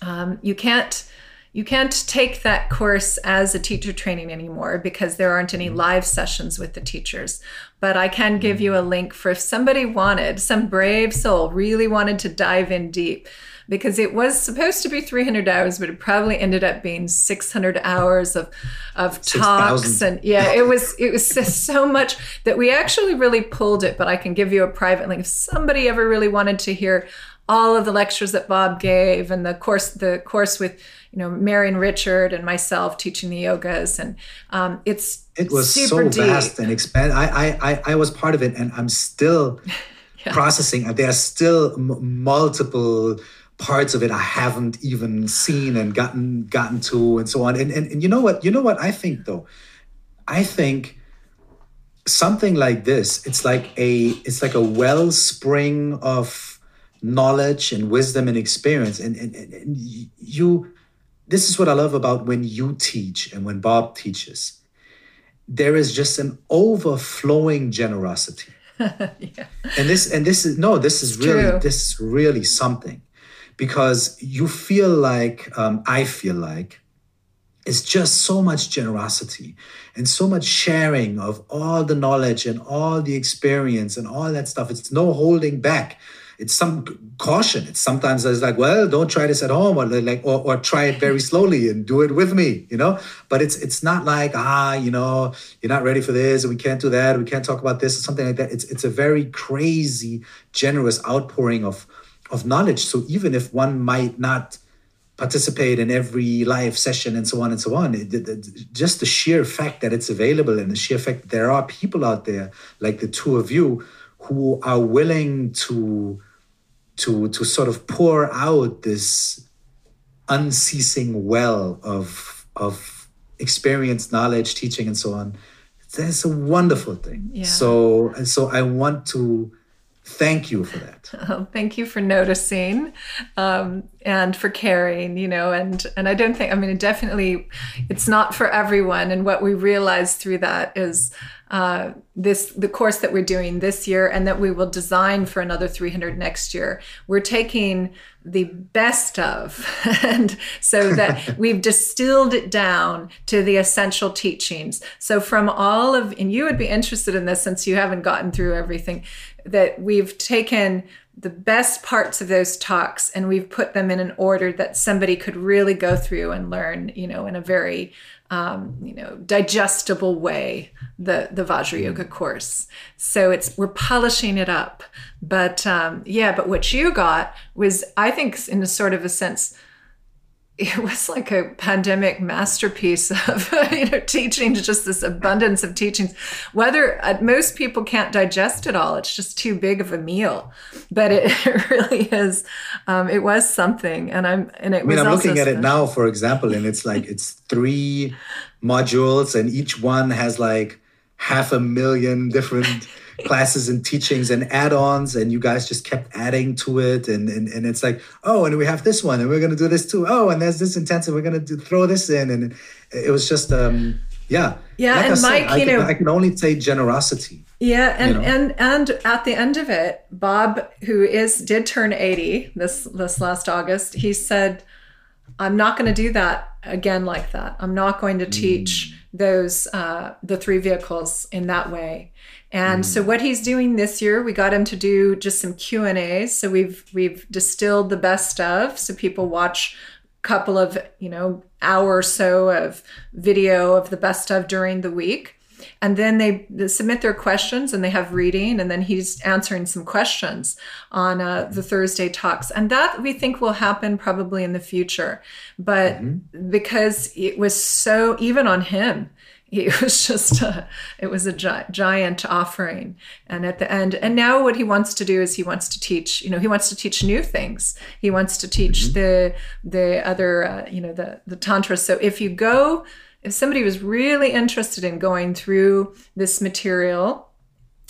Um, you can't you can't take that course as a teacher training anymore because there aren't any mm-hmm. live sessions with the teachers. But I can give you a mm-hmm. link for if somebody wanted, some brave soul really wanted to dive in deep because it was supposed to be 300 hours, but it probably ended up being 600 hours of, of talks. And yeah, it was, it was so much that we actually really pulled it, but I can give you a private link. If somebody ever really wanted to hear all of the lectures that Bob gave and the course, the course with, you know, Marion Richard and myself teaching the yogas. And um, it's it was so deep. vast and expand. I, I, I was part of it and I'm still yeah. processing. There are still m- multiple parts of it I haven't even seen and gotten gotten to and so on. And, and and you know what? You know what I think though? I think something like this, it's like a it's like a wellspring of knowledge and wisdom and experience. And, and, and you this is what I love about when you teach and when Bob teaches. There is just an overflowing generosity. yeah. And this and this is no, this is it's really true. this is really something because you feel like um, I feel like it's just so much generosity and so much sharing of all the knowledge and all the experience and all that stuff. It's no holding back. It's some caution. It's sometimes it's like, well, don't try this at home, or like, or, or try it very slowly and do it with me, you know. But it's it's not like ah, you know, you're not ready for this, and we can't do that, we can't talk about this, or something like that. It's it's a very crazy, generous outpouring of of knowledge. So even if one might not participate in every live session and so on and so on. It, it, it, just the sheer fact that it's available and the sheer fact there are people out there like the two of you who are willing to to to sort of pour out this unceasing well of of experience, knowledge, teaching, and so on. That's a wonderful thing. Yeah. So so I want to thank you for that. Oh, thank you for noticing um, and for caring, you know, and, and I don't think, I mean, it definitely it's not for everyone. And what we realized through that is uh, this, the course that we're doing this year and that we will design for another 300 next year, we're taking the best of. and so that we've distilled it down to the essential teachings. So from all of, and you would be interested in this since you haven't gotten through everything that we've taken the best parts of those talks and we've put them in an order that somebody could really go through and learn, you know, in a very, um, you know, digestible way, the, the Vajra Yoga course. So it's, we're polishing it up. But um, yeah, but what you got was, I think, in a sort of a sense, it was like a pandemic masterpiece of you know teachings just this abundance of teachings whether uh, most people can't digest it all it's just too big of a meal but it, it really is um, it was something and i'm and it I mean, i'm looking at special. it now for example and it's like it's three modules and each one has like half a million different classes and teachings and add-ons and you guys just kept adding to it and, and and it's like oh and we have this one and we're going to do this too oh and there's this intensive we're going to throw this in and it was just um yeah yeah like and I mike said, you know i can only say generosity yeah and you know? and and at the end of it bob who is did turn 80 this this last august he said i'm not going to do that again like that i'm not going to teach mm. those uh, the three vehicles in that way and mm. so what he's doing this year, we got him to do just some Q and A's. So we've we've distilled the best of, so people watch a couple of you know hour or so of video of the best of during the week. And then they, they submit their questions and they have reading, and then he's answering some questions on uh, the Thursday talks. And that we think will happen probably in the future. But mm-hmm. because it was so, even on him, it was just a, it was a gi- giant offering. And at the end and now what he wants to do is he wants to teach you know he wants to teach new things. He wants to teach mm-hmm. the the other uh, you know the the tantra so if you go if somebody was really interested in going through this material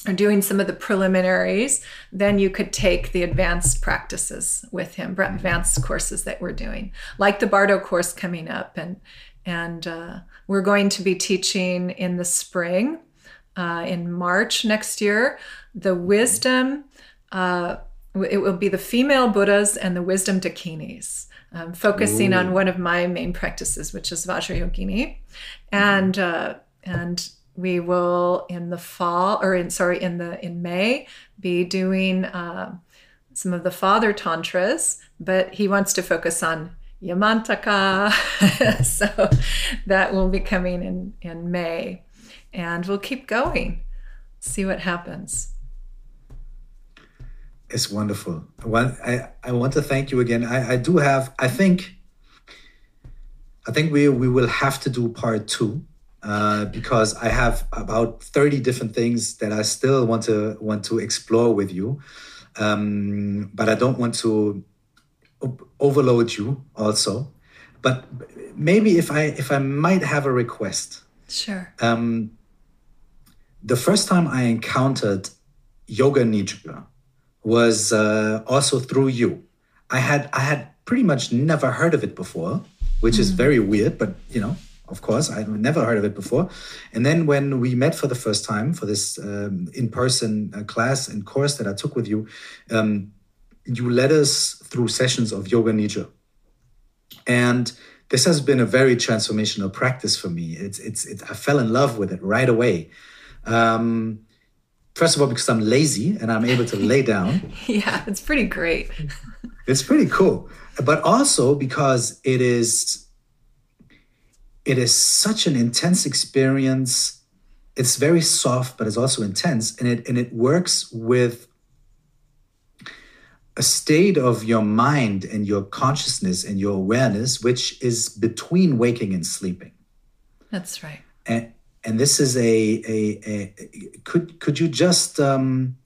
or doing some of the preliminaries, then you could take the advanced practices with him, advanced courses that we're doing, like the Bardo course coming up, and and uh, we're going to be teaching in the spring, uh, in March next year, the wisdom. Uh, it will be the female Buddhas and the wisdom dakinis, um, focusing Ooh. on one of my main practices, which is Vajrayogini, and uh, and we will in the fall or in sorry in the in May be doing uh, some of the father tantras, but he wants to focus on Yamantaka. so that will be coming in, in May. And we'll keep going, see what happens. It's wonderful. Well, I, I want to thank you again. I, I do have, I think, I think we, we will have to do part two uh, because I have about 30 different things that I still want to want to explore with you. Um, but I don't want to overload you also. But maybe if I if I might have a request. Sure. Um, the first time I encountered yoga nidra was uh, also through you. I had I had pretty much never heard of it before, which mm-hmm. is very weird, but you know, of course, I'd never heard of it before. And then when we met for the first time for this um, in-person uh, class and course that I took with you, um, you led us through sessions of yoga nidra. And this has been a very transformational practice for me. It's it's it, i fell in love with it right away. Um, first of all because i'm lazy and i'm able to lay down. Yeah it's pretty great. It's pretty cool. But also because it is it is such an intense experience. It's very soft but it's also intense. And it and it works with a state of your mind and your consciousness and your awareness, which is between waking and sleeping. That's right. And and this is a a, a could could you just um,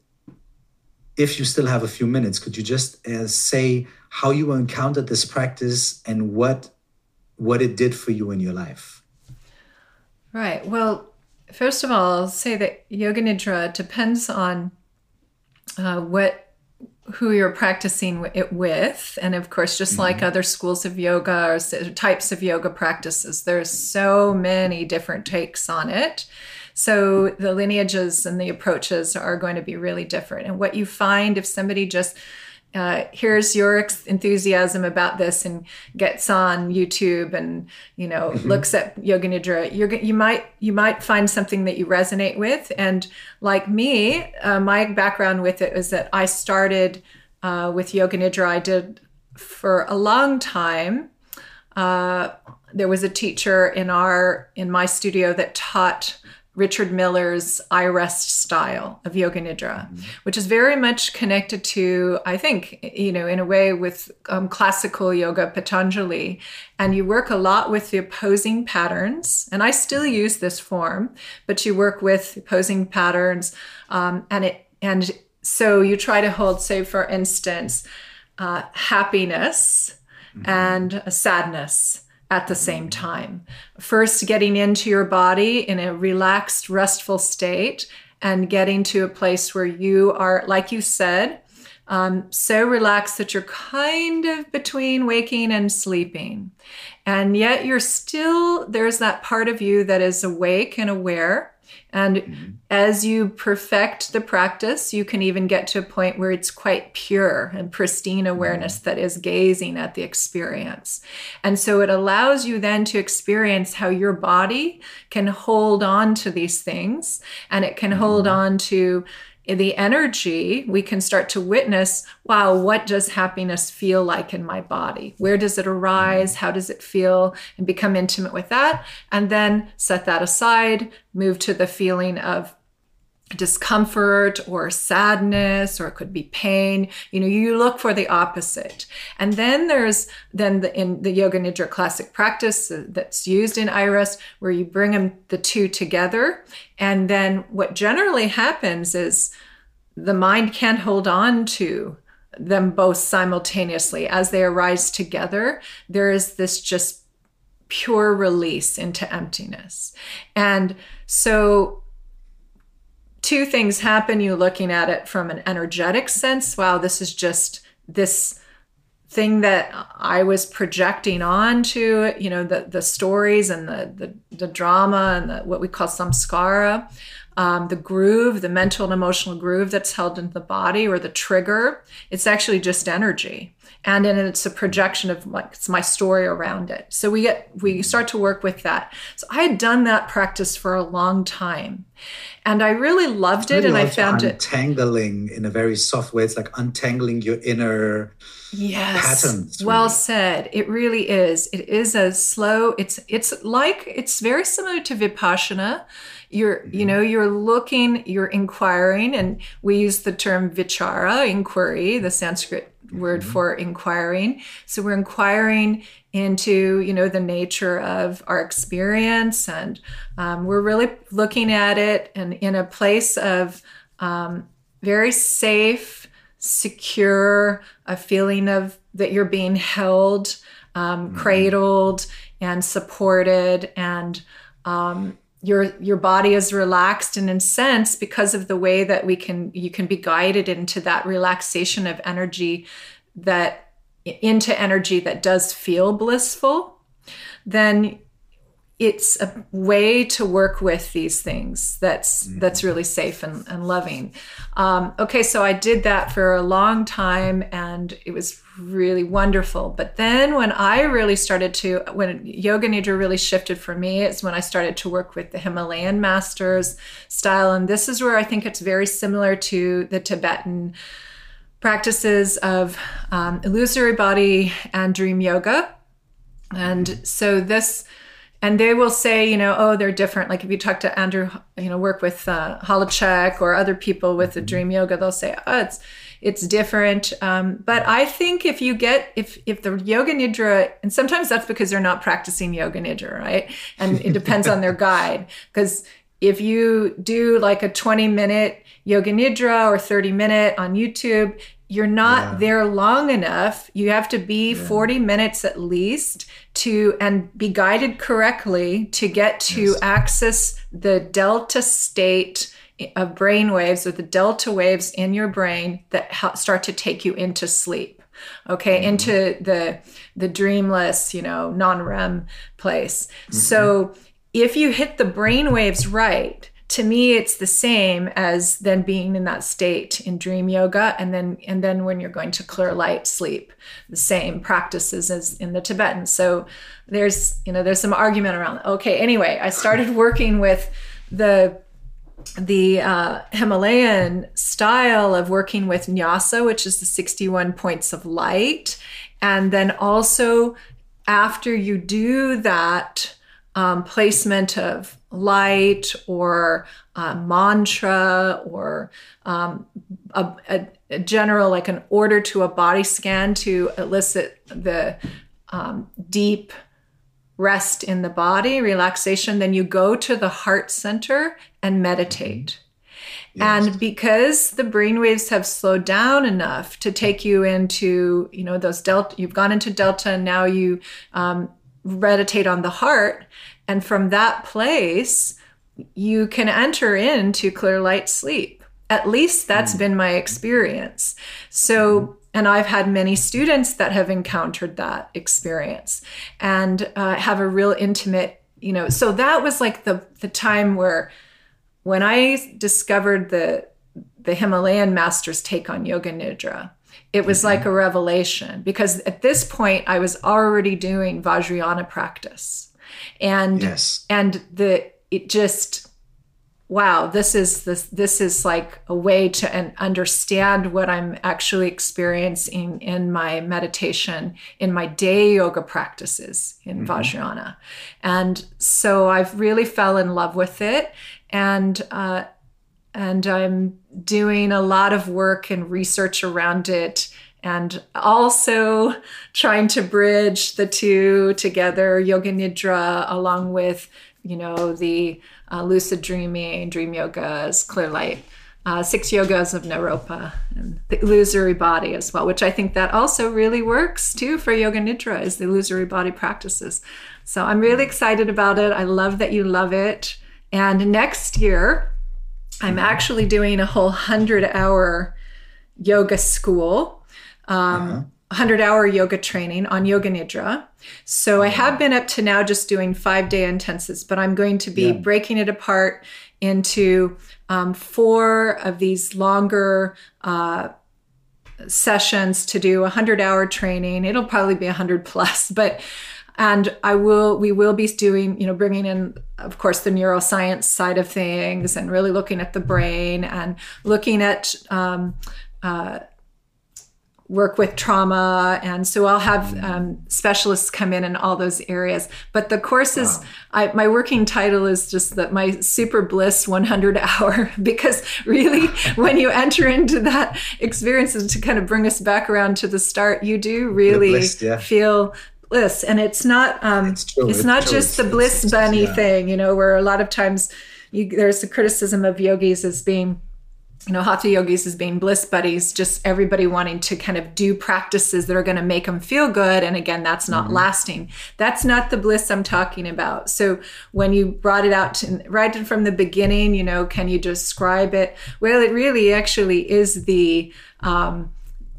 if you still have a few minutes, could you just uh, say how you encountered this practice and what what it did for you in your life? Right. Well, first of all, I'll say that yoga nidra depends on uh, what who you're practicing it with. And of course just mm-hmm. like other schools of yoga or types of yoga practices there's so many different takes on it. So the lineages and the approaches are going to be really different. And what you find if somebody just uh, here's your enthusiasm about this and gets on YouTube and you know mm-hmm. looks at yoga nidra. You're you might you might find something that you resonate with. And like me uh, my background with it was that I started uh, with yoga nidra. I did for a long time. Uh, there was a teacher in our in my studio that taught Richard Miller's iRest style of yoga nidra, mm-hmm. which is very much connected to, I think, you know, in a way with um, classical yoga Patanjali. And you work a lot with the opposing patterns. And I still mm-hmm. use this form, but you work with opposing patterns. Um, and it, and so you try to hold, say, for instance, uh, happiness mm-hmm. and sadness at the same time. First, getting into your body in a relaxed, restful state, and getting to a place where you are, like you said, um, so relaxed that you're kind of between waking and sleeping. And yet you're still, there's that part of you that is awake and aware. And mm-hmm. as you perfect the practice, you can even get to a point where it's quite pure and pristine awareness that is gazing at the experience. And so it allows you then to experience how your body can hold on to these things and it can mm-hmm. hold on to the energy, we can start to witness wow, what does happiness feel like in my body? Where does it arise? How does it feel? And become intimate with that. And then set that aside, move to the feeling of discomfort or sadness or it could be pain. You know you look for the opposite. And then there's then the, in the yoga nidra classic practice that's used in iRest where you bring them the two together. And then what generally happens is the mind can't hold on to them both simultaneously. As they arise together there is this just pure release into emptiness. And so two things happen. You looking at it from an energetic sense. Wow this is just this thing that i was projecting onto you know the the stories and the the, the drama and the, what we call samskara um, the groove the mental and emotional groove that's held in the body or the trigger. It's actually just energy and then it's a projection of like it's my story around it. So we get we start to work with that. So i had done that practice for a long time. And i really loved it and i found it untangling in a very soft way. It's like untangling your inner yes. patterns well said. It really is. It is a slow it's it's like it's very similar to vipassana. You're mm-hmm. you know you're looking you're inquiring and we use the term vichara inquiry the sanskrit word mm-hmm. for inquiring. So we're inquiring into you know the nature of our experience, and um, we're really looking at it and in a place of um, very safe, secure, a feeling of that you're being held, um, mm-hmm. cradled, and supported, and um, your your body is relaxed and in sense because of the way that we can you can be guided into that relaxation of energy that into energy that does feel blissful then it's a way to work with these things that's mm-hmm. that's really safe and, and loving. Um, okay so i did that for a long time and it was really wonderful. But then when i really started to when yoga nidra really shifted for me it's when i started to work with the himalayan masters style. And this is where i think it's very similar to the tibetan practices of um, illusory body and dream yoga. And so this and they will say, you know, oh, they're different. Like if you talk to Andrew, you know, work with uh, Holecek or other people with the. Dream Yoga, they'll say, oh, it's it's different. Um, but I think if you get if if the yoga nidra, and sometimes that's because they're not practicing yoga nidra, right? And it depends on their guide. Because if you do like a 20 minute yoga nidra or 30 minute on YouTube, you're not yeah. there long enough. You have to be yeah. 40 minutes at least to and be guided correctly to get to yes. access the delta state of brain waves or the delta waves in your brain that start to take you into sleep okay mm-hmm. into the the dreamless you know non-rem place mm-hmm. so if you hit the brain waves right to me it's the same as then being in that state in dream yoga and then and then when you're going to clear light sleep the same practices as in the tibetan so there's you know there's some argument around okay anyway i started working with the the uh, Himalayan style of working with nyasa, which is the 61 points of light. And then also, after you do that um, placement of light or uh, mantra or um, a, a, a, general, like an order to a body scan to elicit the um, deep rest in the body, relaxation, then you go to the heart center and meditate. Yes. And because the brain waves have slowed down enough to take you into, you know, those delta, you've gone into delta and now you um, meditate on the heart. And from that place, you can enter into clear light sleep. At least that's mm. been my experience. So, mm and I've had many students that have encountered that experience and uh, have a real intimate, you know. So that was like the the time where, when I discovered the the Himalayan masters' take on yoga nidra, it was mm-hmm. like a revelation because at this point I was already doing Vajrayana practice, and yes. and the it just wow this is this this is like a way to understand what i'm actually experiencing in my meditation in my day yoga practices in mm-hmm. vajrayana and so i've really fell in love with it and uh, and i'm doing a lot of work and research around it and also trying to bridge the two together yoga nidra along with you know the uh, lucid dreaming, dream yogas, clear light, uh, six yogas of Naropa, and the illusory body as well, which I think that also really works too for yoga nidra is the illusory body practices. So I'm really excited about it. I love that you love it. And next year, I'm actually doing a whole hundred hour yoga school. Um, uh-huh 100 hour yoga training on yoga nidra. So I have been up to now just doing five day intensives, but I'm going to be yeah. breaking it apart into um, four of these longer uh, sessions to do a 100 hour training. It'll probably be 100 plus, but and I will we will be doing you know bringing in of course the neuroscience side of things and really looking at the brain and looking at um, uh, work with trauma and so i'll have mm. um, specialists come in in all those areas but the courses wow. I, my working title is just that my super bliss 100 hour because really when you enter into that experience and to kind of bring us back around to the start you do really bliss, yeah. feel bliss and it's not um, it's, it's, it's, not just the bliss bunny yeah. thing you know where a lot of times you, there's a criticism of yogis as being you know, hatha yogis as being bliss buddies, just everybody wanting to kind of do practices that are going to make them feel good. And again, that's not mm-hmm. lasting. That's not the bliss I'm talking about. So when you brought it out to, right from the beginning, you know, can you describe it? Well, it really actually is the, um,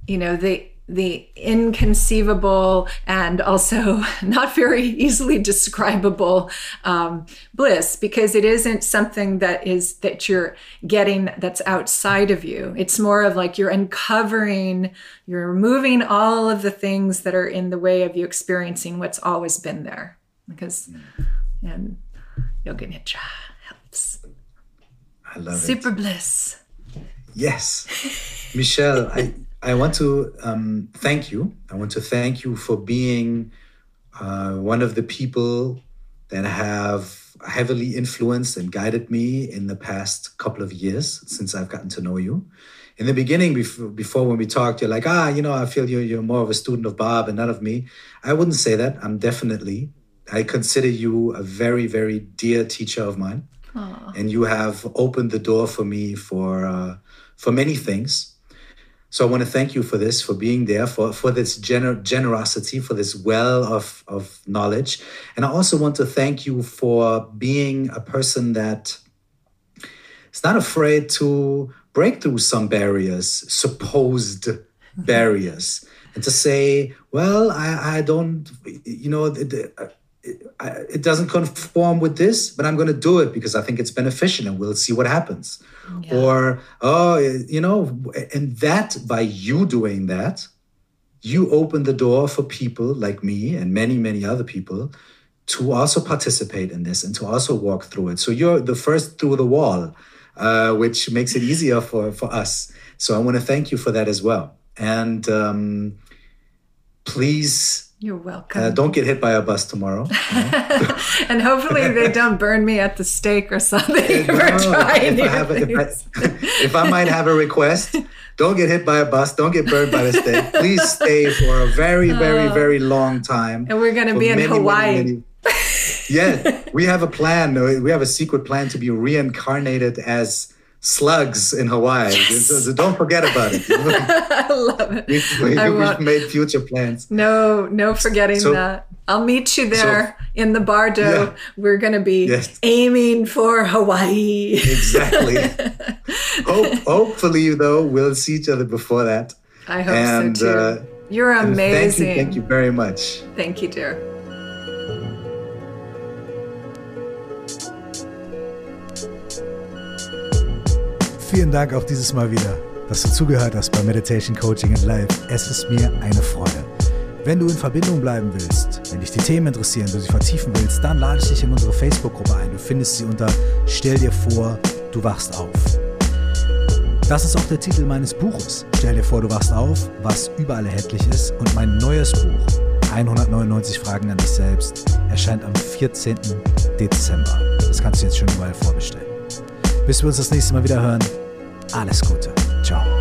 you know, the the inconceivable and also not very easily describable um, bliss because it isn't something that is that you're getting that's outside of you. It's more of like you're uncovering you're removing all of the things that are in the way of you experiencing what's always been there because and yoga nidra helps. I love it. super bliss. Yes. Michelle i I want to um, thank you. I want to thank you for being uh, one of the people that have heavily influenced and guided me in the past couple of years since I've gotten to know you. in the beginning, before, before when we talked, you're like, ah, you know, I feel you're, you're more of a student of Bob and not of me. I wouldn't say that. I'm definitely, I consider you a very, very dear teacher of mine. Aww. And you have opened the door for me for, uh, for many things. So I want to thank you for this, for being there, for, for this gener- generosity, for this well of, of knowledge. And I also want to thank you for being a person that is not afraid to break through some barriers, supposed mm-hmm. barriers, and to say, well, I, I don't, you know, it, it, doesn't conform with this, but I'm going to do it because I think it's beneficial and we'll see what happens. Yeah. Or, oh, you know, and that by you doing that, you open the door for people like me and many, many other people to also participate in this and to also walk through it. So you're the first through the wall uh, which makes it easier for, for us. So I want to thank you for that as well. And um, please. You're welcome. Uh, don't get hit by a bus tomorrow. and hopefully they don't burn me at the stake or something no, if I, have a, if, I, if I might have a request, don't get hit by a bus. Don't get burned by the stake. Please stay for a very, very, oh. very long time. And we're going to be in many, Hawaii. Many, many, yeah, we have a plan. We have a secret plan to be reincarnated as slugs in Hawaii. Yes. So, don't forget about it. I love it. We, have made future plans. No, no forgetting so, that. I'll meet you there so, in the bardo. Yeah. We're going to be yes. aiming for Hawaii. exactly. Hope, hopefully, though, we'll see each other before that. I hope and, so too. Uh, You're amazing. Thank you, thank you very much. Thank you, dear. Vielen Dank auch dieses Mal wieder, dass du zugehört hast bei Meditation Coaching and Life. Es ist mir eine Freude. Wenn du in Verbindung bleiben willst, wenn dich die Themen interessieren, du sie vertiefen willst, dann lade ich dich in unsere Facebook-Gruppe ein. Du findest sie unter Stell dir vor, du wachst auf. Das ist auch der Titel meines Buches. Stell dir vor, du wachst auf, was überall erhältlich ist. Und mein neues Buch, 199 Fragen an dich selbst, erscheint am 14. Dezember. Das kannst du jetzt schon überall vorbestellen. Bis wir uns das nächste Mal wieder hören. Alles Gute. Ciao.